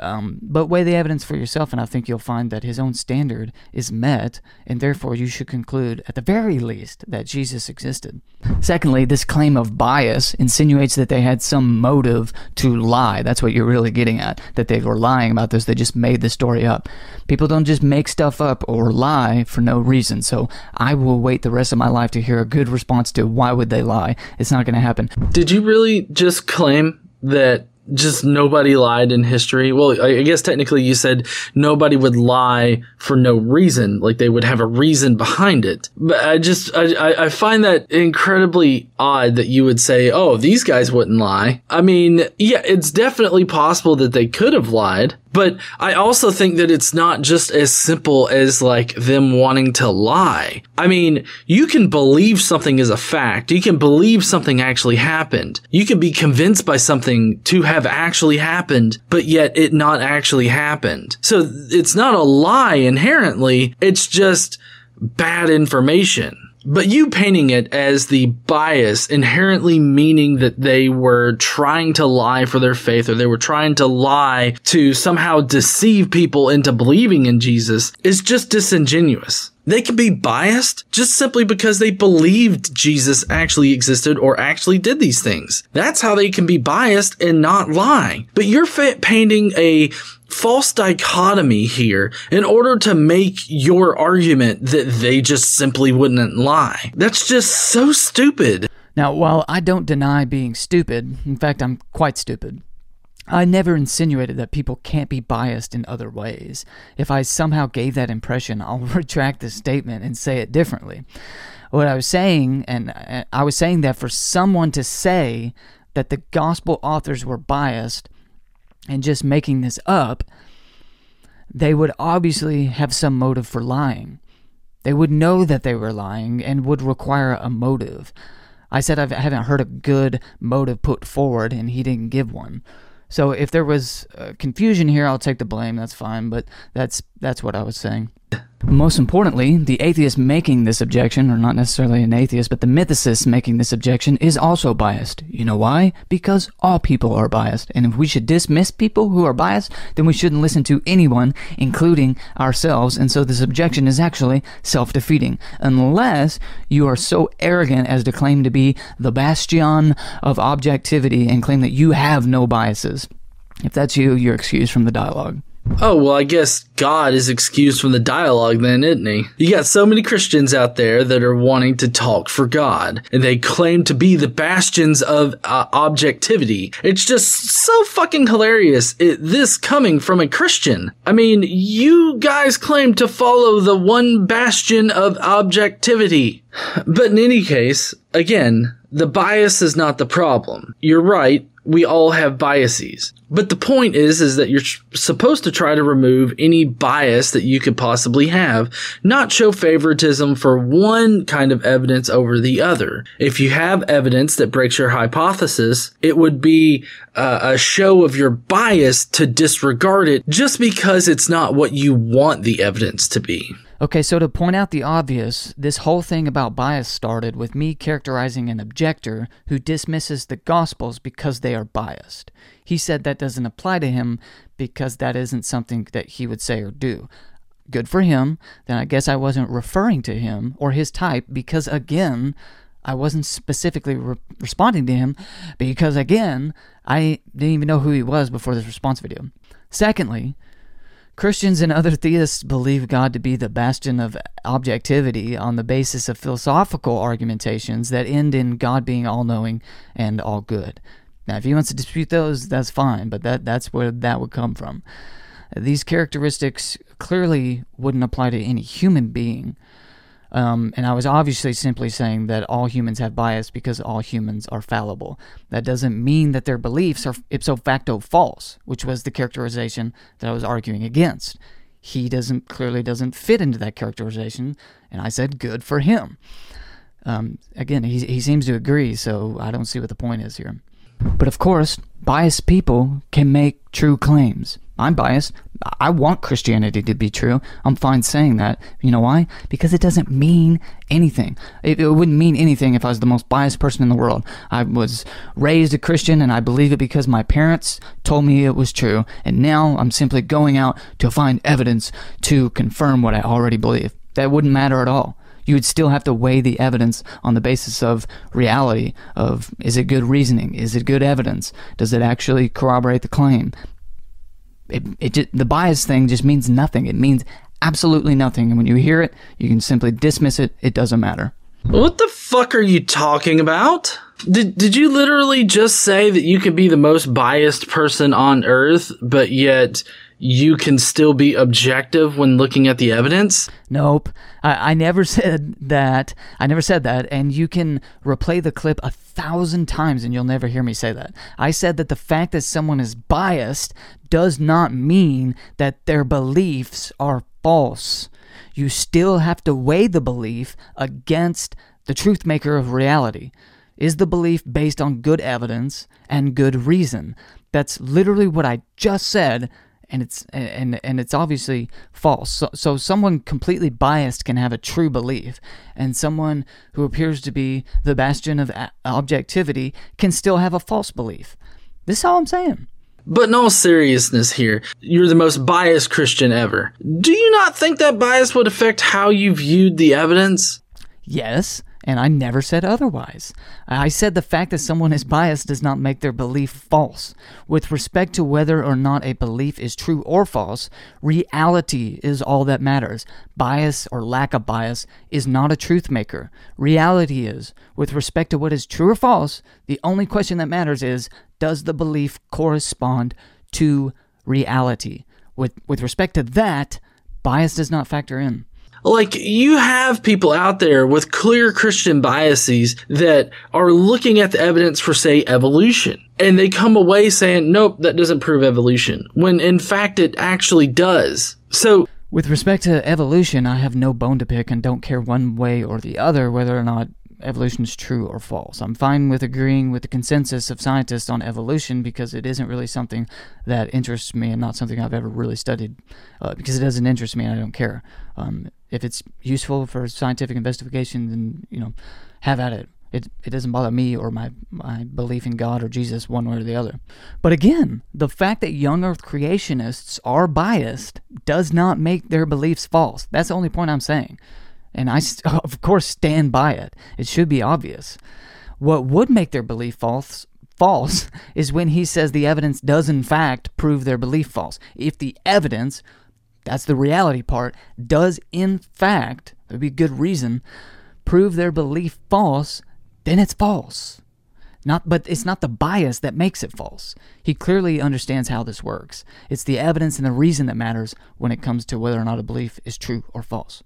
Um, but weigh the evidence for yourself, and I think you'll find that his own standard is met, and therefore you should conclude, at the very least, that Jesus existed. Secondly, this claim of bias insinuates that they had some motive to lie. That's what you're really getting at, that they were lying about this, they just made the story up. People don't just make stuff up or lie for no reason, so I will wait the rest of my life to hear a good response to why would they lie. It's not going to happen. Did you really just claim that just nobody lied in history. Well, I guess technically you said nobody would lie for no reason, like they would have a reason behind it. But I just, I, I find that incredibly odd that you would say, oh, these guys wouldn't lie. I mean, yeah, it's definitely possible that they could have lied, but I also think that it's not just as simple as like them wanting to lie. I mean, you can believe something is a fact. You can believe something actually happened. You can be convinced by something to have actually happened, but yet it not actually happened. So it's not a lie inherently. It's just bad information. But you painting it as the bias inherently meaning that they were trying to lie for their faith or they were trying to lie to somehow deceive people into believing in Jesus is just disingenuous. They can be biased just simply because they believed Jesus actually existed or actually did these things. That's how they can be biased and not lie. But you're painting a false dichotomy here in order to make your argument that they just simply wouldn't lie. That's just so stupid. Now, while I don't deny being stupid, in fact, I'm quite stupid. I never insinuated that people can't be biased in other ways. If I somehow gave that impression, (laughs) I'll retract the statement and say it differently. What I was saying, and uh, I was saying that for someone to say that the gospel authors were biased and just making this up, they would obviously have some motive for lying. They would know that they were lying and would require a motive. I said I haven't heard a good motive put forward, and he didn't give one. So if there was uh, confusion here, I'll take the blame. That's fine, but that's that's what I was saying. Most importantly, the atheist making this objection, or not necessarily an atheist, but the mythicist making this objection, is also biased. You know why? Because all people are biased. And if we should dismiss people who are biased, then we shouldn't listen to anyone, including ourselves. And so this objection is actually self defeating. Unless you are so arrogant as to claim to be the bastion of objectivity and claim that you have no biases. If that's you, you're excused from the dialogue. Oh, well, I guess God is excused from the dialogue then, isn't he? You got so many Christians out there that are wanting to talk for God, and they claim to be the bastions of uh, objectivity. It's just so fucking hilarious, it, this coming from a Christian. I mean, you guys claim to follow the one bastion of objectivity. But in any case, again, the bias is not the problem. You're right we all have biases. But the point is, is that you're supposed to try to remove any bias that you could possibly have, not show favoritism for one kind of evidence over the other. If you have evidence that breaks your hypothesis, it would be uh, a show of your bias to disregard it just because it's not what you want the evidence to be. Okay, so to point out the obvious, this whole thing about bias started with me characterizing an objector who dismisses the Gospels because they are biased. He said that doesn't apply to him because that isn't something that he would say or do. good for him, then I guess I wasn't referring to him or his type because, again, I wasn't specifically re- responding to him because, again, I didn't even know who he was before this response video. Secondly, Christians and other theists believe God to be the bastion of objectivity on the basis of philosophical argumentations that end in God being all knowing and all good. Now, if he wants to dispute those, that's fine, but that, that's where that would come from. These characteristics clearly wouldn't apply to any human being. Um, and I was obviously simply saying that all humans have bias because all humans are fallible. That doesn't mean that their beliefs are ipso facto false, which was the characterization that I was arguing against. He doesn't clearly doesn't fit into that characterization, and I said good for him. Um, again, he, he seems to agree, so I don't see what the point is here. But of course, biased people can make true claims. I'm biased. I want Christianity to be true. I'm fine saying that. You know why? Because it doesn't mean anything. It, it, wouldn't mean anything if I was the most biased person in the world. I was raised a Christian and I believe it because my parents told me it was true. And now I'm simply going out to find evidence to confirm what I already believe. That wouldn't matter at all you would still have to weigh the evidence on the basis of reality of is it good reasoning is it good evidence does it actually corroborate the claim it, it just, the bias thing just means nothing. It means absolutely nothing. And when you hear it you can simply dismiss it. It doesn't matter. What the fuck are you talking about? Did, did you literally just say that you could be the most biased person on earth but yet you can still be objective when looking at the evidence? Nope. I, I never (laughs) said that. I never said that. And you can replay the clip a thousand times and you'll never hear me say that. I said that the fact that someone is biased does not mean that their beliefs are false. You still have to weigh the belief against the truth maker of reality. Is the belief based on good evidence and good reason? That's literally what I just said and it's and and it's obviously false. So, so someone completely biased can have a true belief, and someone who appears to be the bastion of objectivity can still have a false belief. This is all I'm saying. But in all seriousness here, you're the most biased Christian ever. Do you not think that bias would affect how you viewed the evidence? Yes, and I never said otherwise. I said the fact that someone is biased does not make their belief false. With respect to whether or not a belief is true or false, reality is all that matters. Bias or lack of bias is not a truth maker. Reality is. With respect to what is true or false, the only question that matters is does the belief correspond to reality? With, with respect to that, bias does not factor in like you have people out there with clear Christian biases that are looking at the evidence for say evolution and they come away saying, nope, that doesn't prove evolution when in fact it actually does. So with respect to evolution, I have no bone to pick and don't care one way or the other whether or not evolution is true or false. I'm fine with agreeing with the consensus of scientists on evolution because it isn't really something that interests me and not something I've ever really studied. Uh, because it doesn't interest me and I don't care. Um, if it's useful for scientific investigation, then you know, have at it. It, it doesn't bother me or my, my belief in God or Jesus one way or the other. But again, the fact that young earth creationists are biased does not make their beliefs false. That's the only point I'm saying and I, (laughs) of course, stand by it. It should be obvious. What would make their belief false false (laughs) is when he says the evidence does in fact prove their belief false. If the evidence, that's the reality part, does in fact, there'd be good reason, prove their belief false, then it's false. Not, but it's not the bias that makes it false. He clearly understands how this works. It's the evidence and the reason that matters when it comes to whether or not a belief is true or false.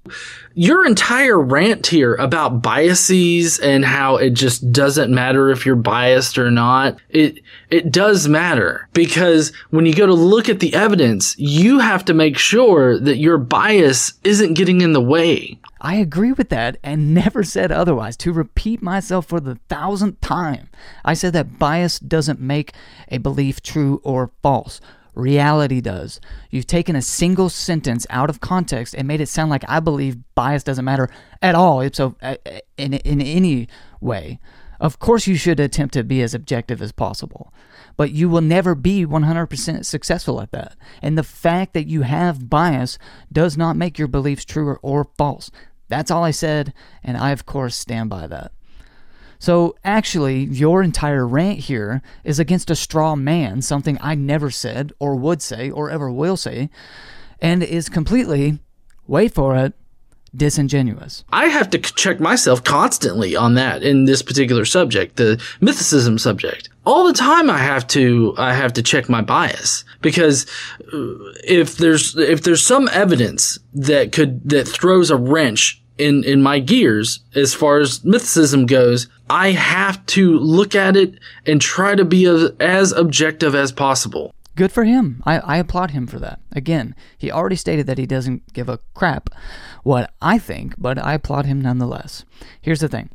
Your entire rant here about biases and how it just doesn't matter if you're biased or not. It it does matter because when you go to look at the evidence, you have to make sure that your bias isn't getting in the way. I agree with that and never said otherwise. To repeat myself for the thousandth time, I said that bias doesn't make a belief true or false. Reality does. You've taken a single sentence out of context and made it sound like I believe bias doesn't matter at all. So, uh, uh, in in any way, Of course, you should attempt to be as objective as possible, but you will never be 100% successful at that. And the fact that you have bias does not make your beliefs true or, or false. That's all I said, and I, of course, stand by that. So, actually, your entire rant here is against a straw man, something I never said, or would say, or ever will say, and is completely, wait for it, disingenuous. I have to check myself constantly on that in this particular subject, the mythicism subject. All the time I have to I have to check my bias because uh, if there's if there's some evidence that could that throws a wrench in in my gears as far as mythicism goes, I have to look at it and try to be as, as objective as possible. Good for him. I, I applaud him for that. Again, he already stated that he doesn't give a crap what I think, but I applaud him nonetheless. Here's the thing.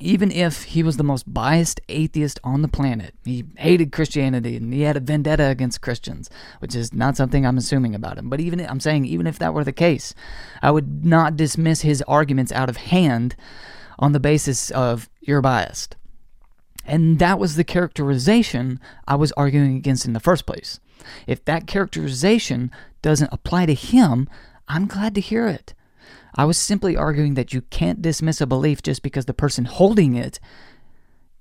Even if he was the most biased atheist on the planet, he hated Christianity and he had a vendetta against Christians, which is not something I'm assuming about him. But even I'm saying, even if that were the case, I would not dismiss his arguments out of hand on the basis of you're biased. And that was the characterization I was arguing against in the first place. If that characterization doesn't apply to him, I'm glad to hear it. I was simply arguing that you can't dismiss a belief just because the person holding it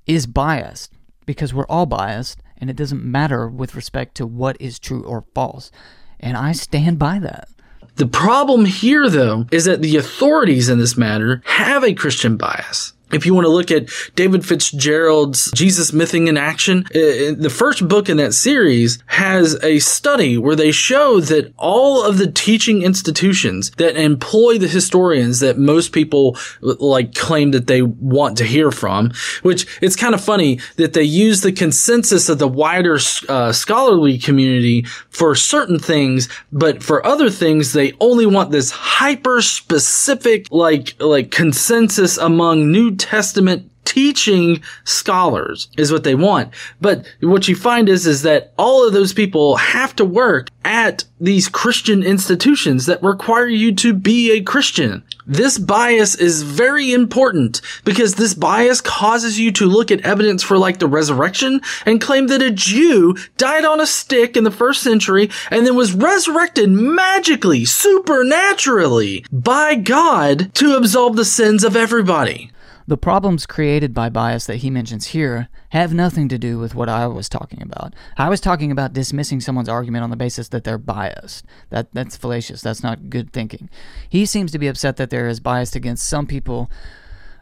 is biased, because we're all biased, and it doesn't matter with respect to what is true or false. And I stand by that. The problem here, though, is that the authorities in this matter have a Christian bias if you want to look at David Fitzgerald's Jesus Mything in Action, the first book in that series has a study where they show that all of the teaching institutions that employ the historians that most people like claim that they want to hear from, which it's kind of funny that they use the consensus of the wider uh, scholarly community for certain things, but for other things, they only want this hyper specific, like, like consensus among New Testament teaching scholars is what they want. But what you find is, is that all of those people have to work at these Christian institutions that require you to be a Christian. This bias is very important because this bias causes you to look at evidence for like the resurrection and claim that a Jew died on a stick in the first century and then was resurrected magically, supernaturally by God to absolve the sins of everybody. The problems created by bias that he mentions here have nothing to do with what I was talking about. I was talking about dismissing someone's argument on the basis that they're biased. That that's fallacious. That's not good thinking. He seems to be upset that there is bias against some people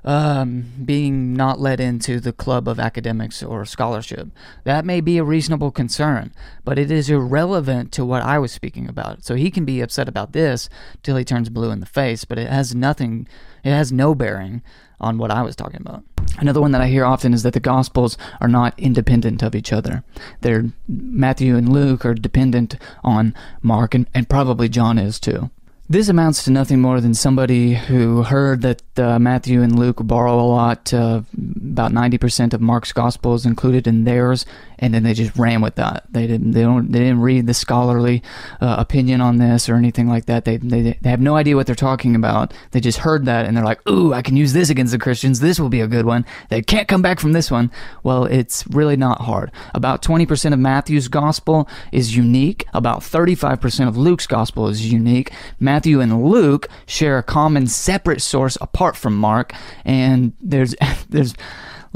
um, being not let into the club of academics or scholarship. That may be a reasonable concern, but it is irrelevant to what I was speaking about. So he can be upset about this till he turns blue in the face, but it has nothing, it has no bearing on what I was talking about. Another one that I hear often is that the Gospels are not independent of each other. They're Matthew and Luke are dependent on Mark, and, and probably John is too. This amounts to nothing more than somebody who heard that uh, Matthew and Luke borrow a lot, uh, about 90% of Mark's gospel is included in theirs, and then they just ran with that. They didn't, they don't, they didn't read the scholarly uh, opinion on this or anything like that. They, they, they have no idea what they're talking about. They just heard that and they're like, ooh, I can use this against the Christians. This will be a good one. They can't come back from this one. Well, it's really not hard. About 20% of Matthew's gospel is unique. About 35% of Luke's gospel is unique. Matthew and Luke share a common separate source apart from Mark, and there's (laughs) there's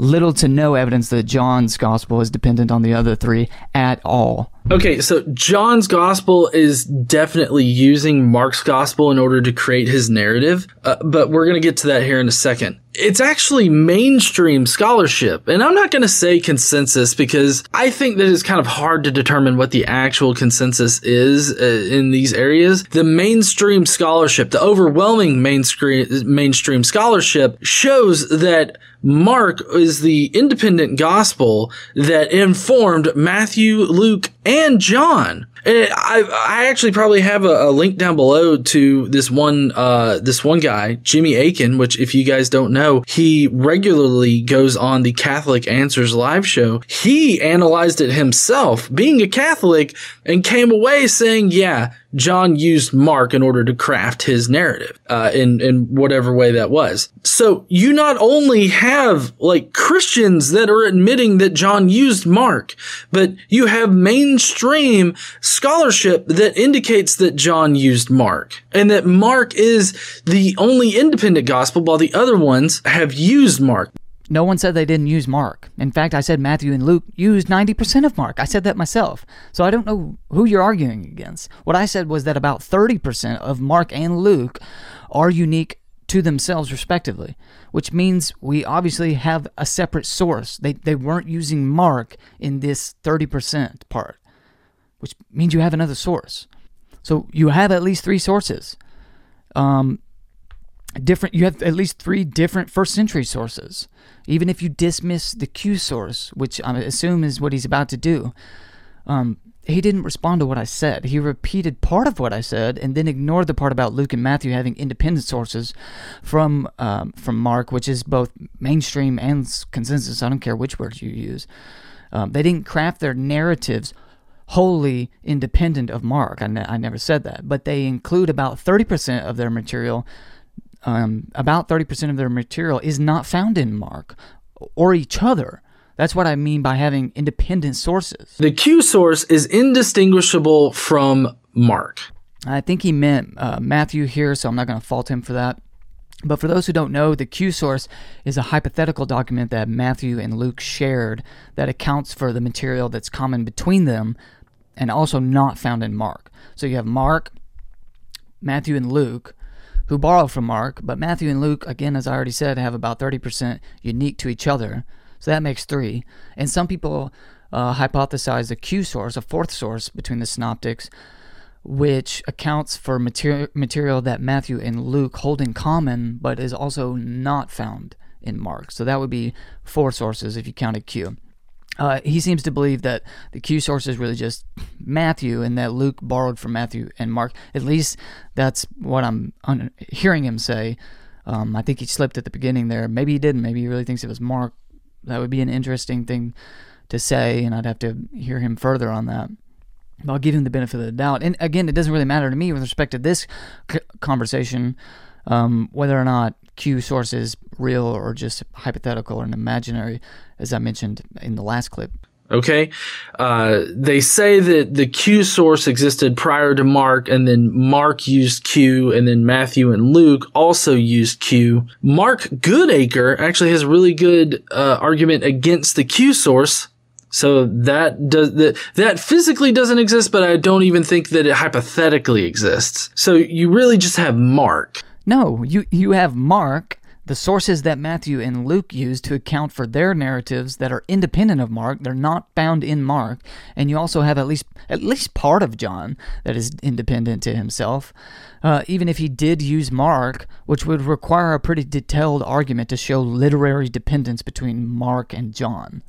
little to no evidence that John's gospel is dependent on the other three at all. Okay, so John's gospel is definitely using Mark's gospel in order to create his narrative, uh, but we're going to get to that here in a second. It's actually mainstream scholarship, and I'm not going to say consensus because I think that it's kind of hard to determine what the actual consensus is uh, in these areas. The mainstream scholarship, the overwhelming mainstream mainstream scholarship shows that Mark is the independent gospel that informed Matthew, Luke, and John. And I, I actually probably have a, a, link down below to this one, uh, this one guy, Jimmy Akin, which if you guys don't know, he regularly goes on the Catholic Answers live show. He analyzed it himself, being a Catholic, and came away saying, yeah, John used Mark in order to craft his narrative, uh, in, in whatever way that was. So you not only have like Christians that are admitting that John used Mark, but you have mainstream scholarship that indicates that John used Mark and that Mark is the only independent gospel while the other ones have used Mark. No one said they didn't use Mark. In fact, I said Matthew and Luke used 90% of Mark. I said that myself. So I don't know who you're arguing against. What I said was that about 30% of Mark and Luke are unique to themselves, respectively, which means we obviously have a separate source. They, they weren't using Mark in this 30% part, which means you have another source. So you have at least three sources. Um, different you have at least three different first century sources even if you dismiss the q source which i assume is what he's about to do um, he didn't respond to what i said. He repeated part of what i said and then ignored the part about luke and matthew having independent sources from um, from mark which is both mainstream and consensus. I don't care which words you use. Um, they didn't craft their narratives wholly independent of mark. I, ne- I never said that. But they include about 30% of their material um, about 30% of their material is not found in Mark or each other. That's what I mean by having independent sources. The Q source is indistinguishable from Mark. I think he meant uh, Matthew here, so I'm not going to fault him for that. But for those who don't know, the Q source is a hypothetical document that Matthew and Luke shared that accounts for the material that's common between them and also not found in Mark. So you have Mark, Matthew, and Luke who borrow from Mark, but Matthew and Luke, again, as I already said, have about 30% unique to each other. So that makes three. And some people uh, hypothesize a Q source, a fourth source between the synoptics, which accounts for material, material that Matthew and Luke hold in common, but is also not found in Mark. So that would be four sources if you counted Q. Uh, he seems to believe that the Q source is really just Matthew and that Luke borrowed from Matthew and Mark. At least that's what I'm un- hearing him say. Um, I think he slipped at the beginning there. Maybe he didn't. Maybe he really thinks it was Mark. That would be an interesting thing to say, and I'd have to hear him further on that. But I'll give him the benefit of the doubt. And again, it doesn't really matter to me with respect to this c- conversation um, whether or not Q source is real or just hypothetical or imaginary, as I mentioned in the last clip. Okay. Uh, they say that the Q source existed prior to Mark, and then Mark used Q, and then Matthew and Luke also used Q. Mark Goodacre actually has a really good uh, argument against the Q source. So that does that that physically doesn't exist, but I don't even think that it hypothetically exists. So you really just have Mark. No, you you have Mark, the sources that Matthew and Luke use to account for their narratives that are independent of Mark. They're not found in Mark, and you also have at least at least part of John that is independent to himself. Uh, even if he did use Mark, which would require a pretty detailed argument to show literary dependence between Mark and John.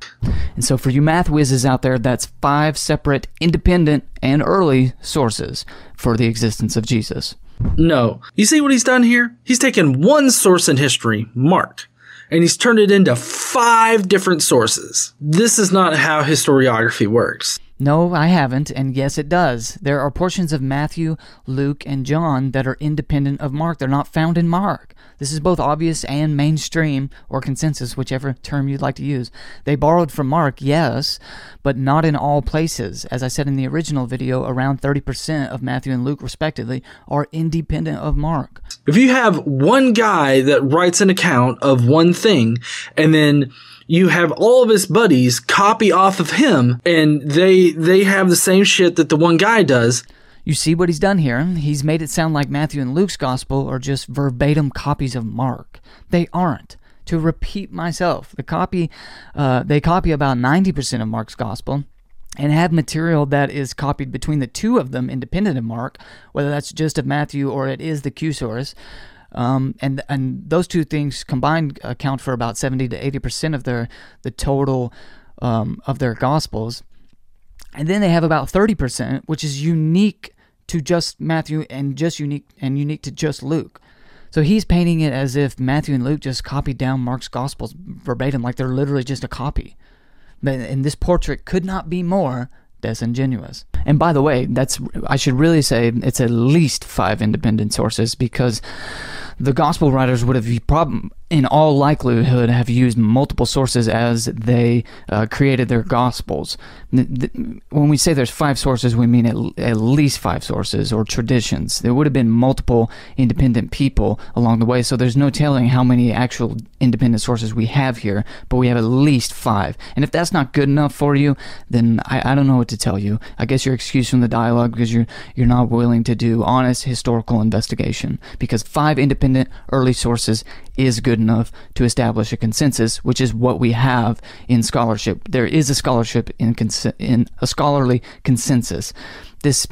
And so, for you math whizzes out there, that's five separate, independent, and early sources for the existence of Jesus. No. You see what he's done here? He's taken one source in history, Mark, and he's turned it into five different sources. This is not how historiography works. No, I haven't, and yes, it does. There are portions of Matthew, Luke, and John that are independent of Mark. They're not found in Mark. This is both obvious and mainstream, or consensus, whichever term you'd like to use. They borrowed from Mark, yes, but not in all places. As I said in the original video, around 30% of Matthew and Luke, respectively, are independent of Mark. If you have one guy that writes an account of one thing, and then you have all of his buddies copy off of him and they they have the same shit that the one guy does you see what he's done here? He's made it sound like Matthew and Luke's gospel are just verbatim copies of Mark. They aren't. To repeat myself, the copy, uh, they copy about 90% of Mark's gospel and have material that is copied between the two of them, independent of Mark, whether that's just of Matthew or it is the Q source. Um, and and those two things combined account for about 70 to 80 percent of their the total um, of their gospels. And then they have about 30 percent, which is unique to just Matthew and just unique and unique to just Luke. So he's painting it as if Matthew and Luke just copied down Mark's gospels verbatim, like they're literally just a copy. And this portrait could not be more disingenuous. And by the way, that's I should really say it's at least five independent sources because the gospel writers would have problem in all likelihood have used multiple sources as they uh, created their gospels. When we say there's five sources, we mean at, at, least five sources or traditions. There would have been multiple independent people along the way, so there's no telling how many actual independent sources we have here, but we have at least five. And if that's not good enough for you, then I, I don't know what to tell you. I guess you're excused from the dialogue because you're you're not willing to do honest historical investigation. Because five independent early sources is good enough to establish a consensus, which is what we have in scholarship. There is a scholarship in, in a scholarly consensus. This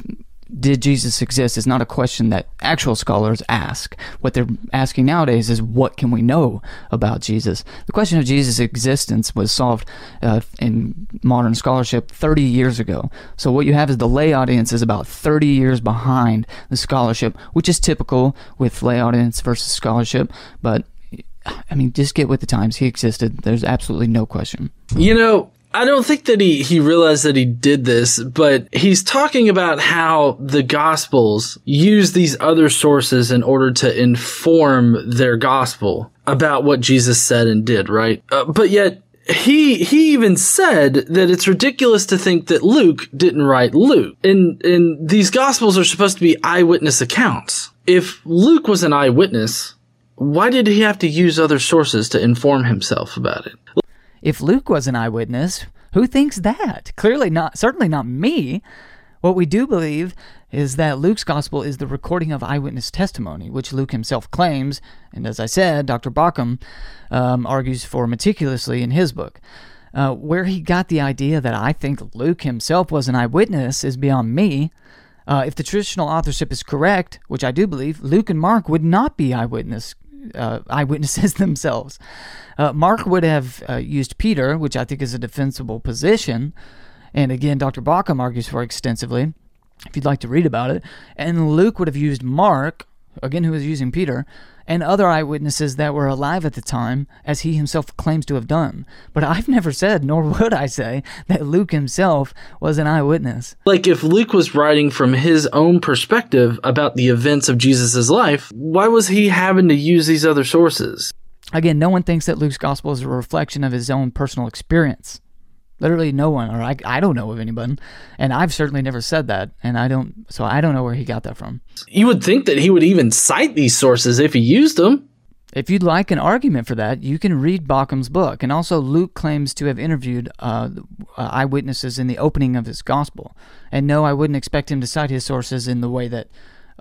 did Jesus exist is not a question that actual scholars ask. What they're asking nowadays is what can we know about Jesus? The question of Jesus' existence was solved uh, in modern scholarship 30 years ago. So what you have is the lay audience is about 30 years behind the scholarship, which is typical with lay audience versus scholarship, but I mean, just get with the times. He existed. There's absolutely no question. You know, I don't think that he, he realized that he did this, but he's talking about how the Gospels use these other sources in order to inform their gospel about what Jesus said and did, right? Uh, but yet, he he even said that it's ridiculous to think that Luke didn't write Luke. And and these gospels are supposed to be eyewitness accounts. If Luke was an eyewitness, why did he have to use other sources to inform himself about it? If Luke was an eyewitness, who thinks that? Clearly not, certainly not me. What we do believe is that Luke's gospel is the recording of eyewitness testimony, which Luke himself claims, and as I said, Dr. Bauckham um, argues for meticulously in his book. Uh, where he got the idea that I think Luke himself was an eyewitness is beyond me. Uh, if the traditional authorship is correct, which I do believe, Luke and Mark would not be eyewitness uh, eyewitnesses (laughs) themselves. Uh, Mark would have uh, used Peter, which I think is a defensible position. And again, Dr. Bauckham argues for extensively, if you'd like to read about it. And Luke would have used Mark, again, who was using Peter, and other eyewitnesses that were alive at the time, as he himself claims to have done. But I've (laughs) never said, nor would I say, that Luke himself was an eyewitness. Like, if Luke was writing from his own perspective about the events of Jesus' life, why was he having to use these other sources? Again, no one thinks that Luke's gospel is a reflection of his own personal experience. Literally no one, or I, I don't know of anyone. And I've certainly never said that. And I don't, so I don't know where he got that from. You would think that he would even cite these sources if he used them. If you'd like an argument for that, you can read Bauckham's book. And also, Luke claims to have interviewed uh, uh, eyewitnesses in the opening of his gospel. And no, I wouldn't expect him to cite his sources in the way that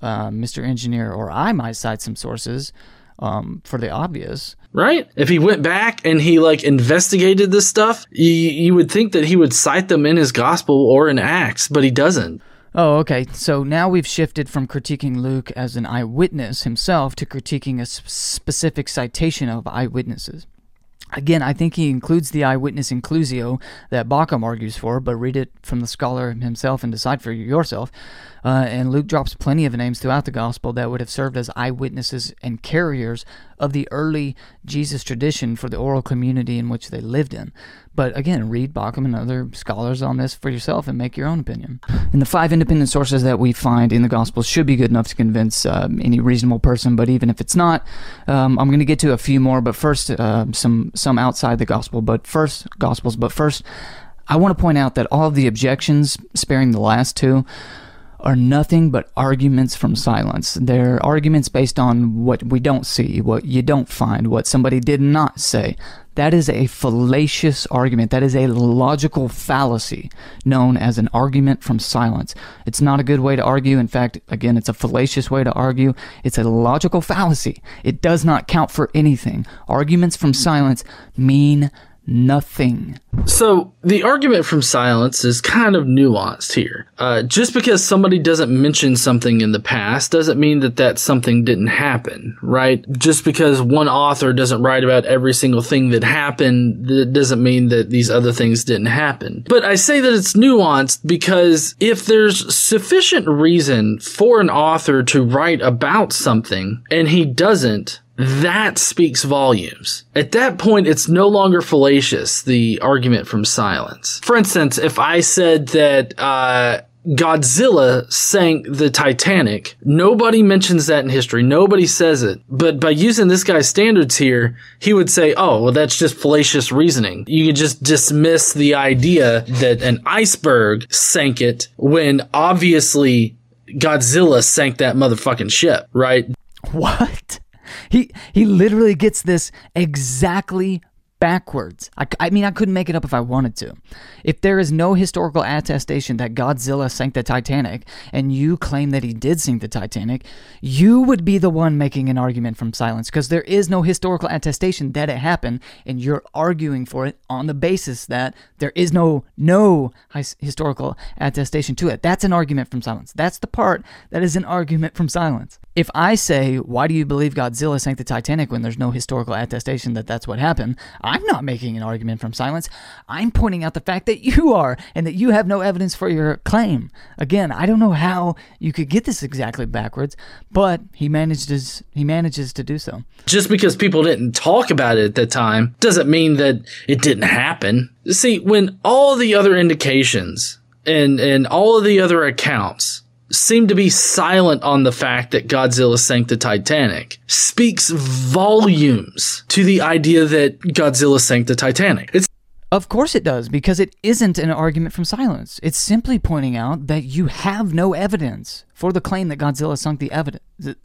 uh, Mr. Engineer or I might cite some sources um, for the obvious. Right? If he went back and he like investigated this stuff, you, you would think that he would cite them in his gospel or in Acts, but he doesn't. Oh, okay. So now we've shifted from critiquing Luke as an eyewitness himself to critiquing a specific citation of eyewitnesses. Again, I think he includes the eyewitness inclusio that Bauckham argues for, but read it from the scholar himself and decide for yourself. Uh, and Luke drops plenty of names throughout the gospel that would have served as eyewitnesses and carriers of the early Jesus tradition for the oral community in which they lived in. But again, read Bauckham and other scholars on this for yourself and make your own opinion. And the five independent sources that we find in the Gospels should be good enough to convince uh, any reasonable person. But even if it's not, um, I'm going to get to a few more. But first, uh, some some outside the Gospel. But first, Gospels. But first, I want to point out that all of the objections, sparing the last two, are nothing but arguments from silence. They're arguments based on what we don't see, what you don't find, what somebody did not say. That is a fallacious argument. That is a logical fallacy known as an argument from silence. It's not a good way to argue. In fact, again, it's a fallacious way to argue. It's a logical fallacy. It does not count for anything. Arguments from silence mean nothing. So the argument from silence is kind of nuanced here. Uh, just because somebody doesn't mention something in the past doesn't mean that that something didn't happen, right? Just because one author doesn't write about every single thing that happened, that doesn't mean that these other things didn't happen. But I say that it's nuanced because if there's sufficient reason for an author to write about something and he doesn't, that speaks volumes. At that point, it's no longer fallacious, the argument from silence. For instance, if I said that, uh, Godzilla sank the Titanic. Nobody mentions that in history. Nobody says it. But by using this guy's standards here, he would say, oh, well, that's just fallacious reasoning. You could just dismiss the idea that an iceberg sank it when obviously Godzilla sank that motherfucking ship, right? What? He he literally gets this exactly backwards. I, I, mean, I couldn't make it up if I wanted to. If there is no historical attestation that Godzilla sank the Titanic, and you claim that he did sink the Titanic, you would be the one making an argument from silence because there is no historical attestation that it happened, and you're arguing for it on the basis that there is no no historical attestation to it. That's an argument from silence. That's the part that is an argument from silence. If I say, "Why do you believe Godzilla sank the Titanic when there's no historical attestation that that's what happened?" I'm not making an argument from silence. I'm pointing out the fact that you are and that you have no evidence for your claim. Again, I don't know how you could get this exactly backwards, but he manages he manages to do so. Just because people didn't talk about it at the time doesn't mean that it didn't happen. See, when all the other indications and and all of the other accounts seem to be silent on the fact that Godzilla sank the Titanic speaks volumes to the idea that Godzilla sank the Titanic. It's of course it does, because it isn't an argument from silence. It's simply pointing out that you have no evidence for the claim that Godzilla sunk the evidence, (laughs)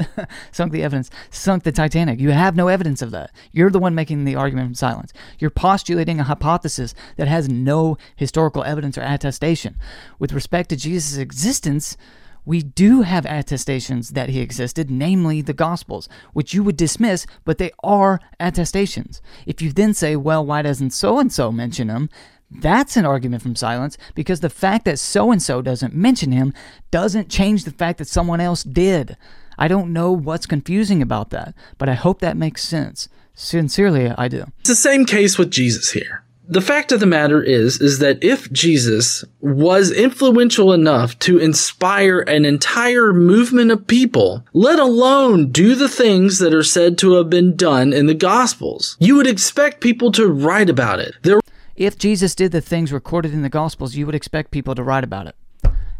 sunk the evidence, sunk the Titanic. You have no evidence of that. You're the one making the argument from silence. You're postulating a hypothesis that has no historical evidence or attestation. With respect to Jesus' existence, we do have attestations that he existed, namely the Gospels, which you would dismiss, but they are attestations. If you then say, well, why doesn't so and so mention him? That's an argument from silence because the fact that so and so doesn't mention him doesn't change the fact that someone else did. I don't know what's confusing about that, but I hope that makes sense. Sincerely, I do. It's the same case with Jesus here the fact of the matter is is that if Jesus was influential enough to inspire an entire movement of people, let alone do the things that are said to have been done in the gospels, you would expect people to write about it. There if Jesus did the things recorded in the gospels, you would expect people to write about it.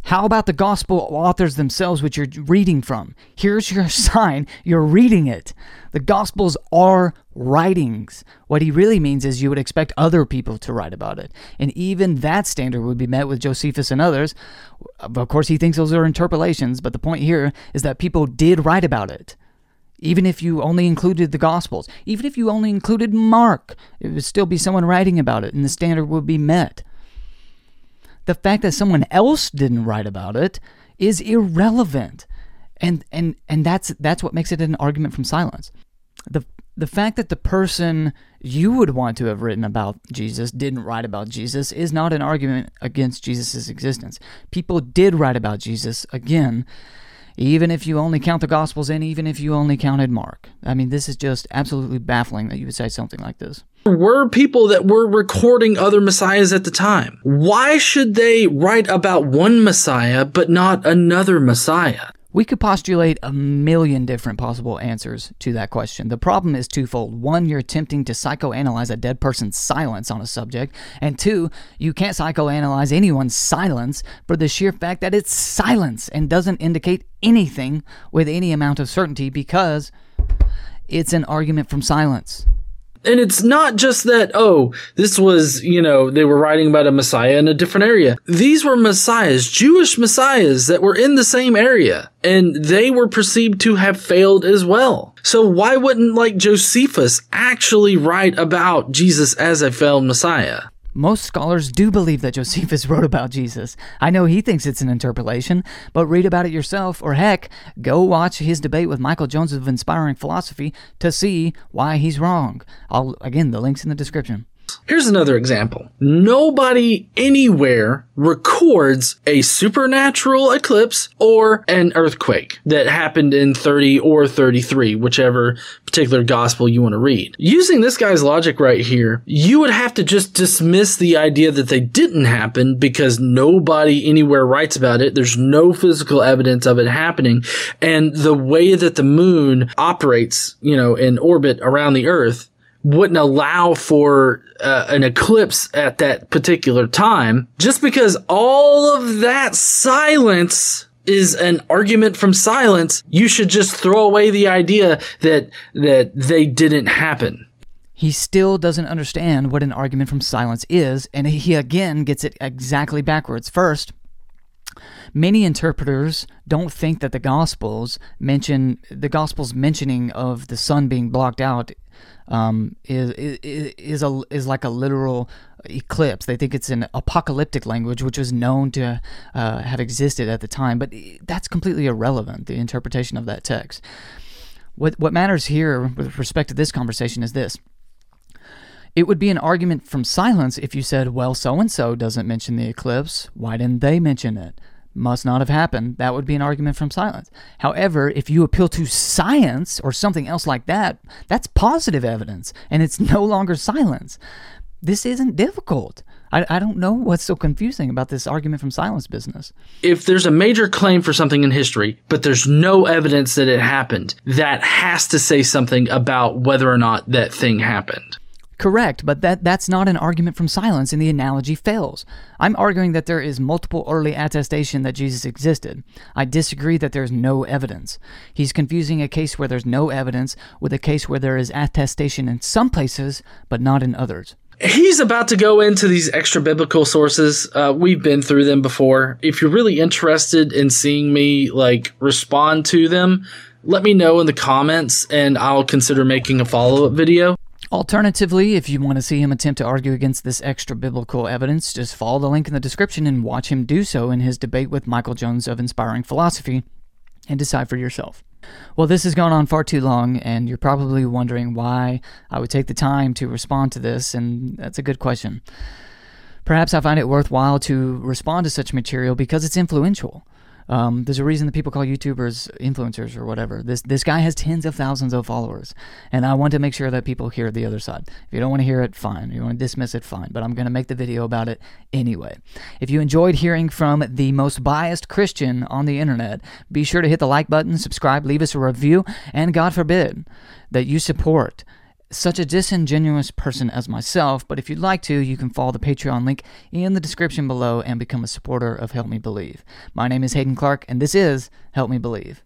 How about the gospel authors themselves, which you're reading from? Here's your (laughs) sign you're reading it. The gospels are writings. What he really means is you would expect other people to write about it. And even that standard would be met with Josephus and others. Of course, he thinks those are interpolations, but the point here is that people did write about it. Even if you only included the Gospels, even if you only included Mark, it would still be someone writing about it, and the standard would be met. The fact that someone else didn't write about it is irrelevant. And and and that's that's what makes it an argument from silence. The the fact that the person you would want to have written about Jesus didn't write about Jesus is not an argument against Jesus' existence. People did write about Jesus again even if you only count the Gospels and even if you only counted Mark. I mean, this is just absolutely baffling that you would say something like this. Were people that were recording other messiahs at the time. Why should they write about one messiah but not another messiah? We could postulate a million different possible answers to that question. The problem is twofold. One, you're attempting to psychoanalyze a dead person's silence on a subject, and two, you can't psychoanalyze anyone's silence for the sheer fact that it's silence and doesn't indicate anything with any amount of certainty because it's an argument from silence and it's not just that, oh, this was, you know, they were writing about a Messiah in a different area. These were Messiahs, Jewish Messiahs that were in the same area, and they were perceived to have failed as well. So why wouldn't, like, Josephus actually write about Jesus as a failed Messiah? Most scholars do believe that Josephus (laughs) wrote about Jesus. I know he thinks it's an interpolation, but read about it yourself, or heck, go watch his debate with Michael Jones of Inspiring Philosophy to see why he's wrong. I'll again the links in the description. Here's another example. Nobody anywhere records a supernatural eclipse or an earthquake that happened in 30 or 33, whichever particular gospel you want to read. Using this guy's logic right here, you would have to just dismiss the idea that they didn't happen because nobody anywhere writes about it. There's no physical evidence of it happening. And the way that the moon operates, you know, in orbit around the earth wouldn't allow for uh, an eclipse at that particular time. Just because all of that silence is an argument from silence you should just throw away the idea that that they didn't happen. He still doesn't understand what an argument from silence is and he again gets it exactly backwards. First Many interpreters don't think that the Gospels mention the Gospels mentioning of the sun being blocked out um, is, is is a is like a literal eclipse. They think it's an apocalyptic language, which was known to uh, have existed at the time, but that's completely irrelevant. The interpretation of that text. What what matters here with respect to this conversation is this. It would be an argument from silence if you said, well, so and so doesn't mention the eclipse. Why didn't they mention it? Must not have happened. That would be an argument from silence. However, if you appeal to science or something else like that, that's positive evidence and it's (laughs) no longer silence. This isn't difficult. I, I don't know what's so confusing about this argument from silence business. If there's a major claim for something in history, but there's no evidence that it happened, that has to say something about whether or not that thing happened. Correct, but that, that's not an argument from silence, and the analogy fails. I'm arguing that there is multiple early attestation that Jesus existed. I disagree that there's no evidence. He's confusing a case where there's no evidence with a case where there is attestation in some places, but not in others. He's about to go into these extra biblical sources. Uh, we've been through them before. If you're really interested in seeing me like respond to them, let me know in the comments and I'll consider making a follow up video. Alternatively, if you want to see him attempt to argue against this extra biblical evidence, just follow the link in the description and watch him do so in his debate with Michael Jones of Inspiring Philosophy and decide for yourself. Well, this has gone on far too long, and you're probably wondering why I would take the time to respond to this, and that's a good question. Perhaps I find it worthwhile to respond to such material because it's influential. Um, there's a reason that people call YouTubers influencers or whatever. This this guy has tens of thousands of followers, and I want to make sure that people hear the other side. If you don't want to hear it, fine. If you want to dismiss it, fine. But I'm going to make the video about it anyway. If you enjoyed hearing from the most biased Christian on the internet, be sure to hit the like button, subscribe, leave us a review, and God forbid that you support such a disingenuous person as myself, but if you'd like to, you can follow the Patreon link in the description below and become a supporter of Help Me Believe. My name is Haden Clark, and this is Help Me Believe.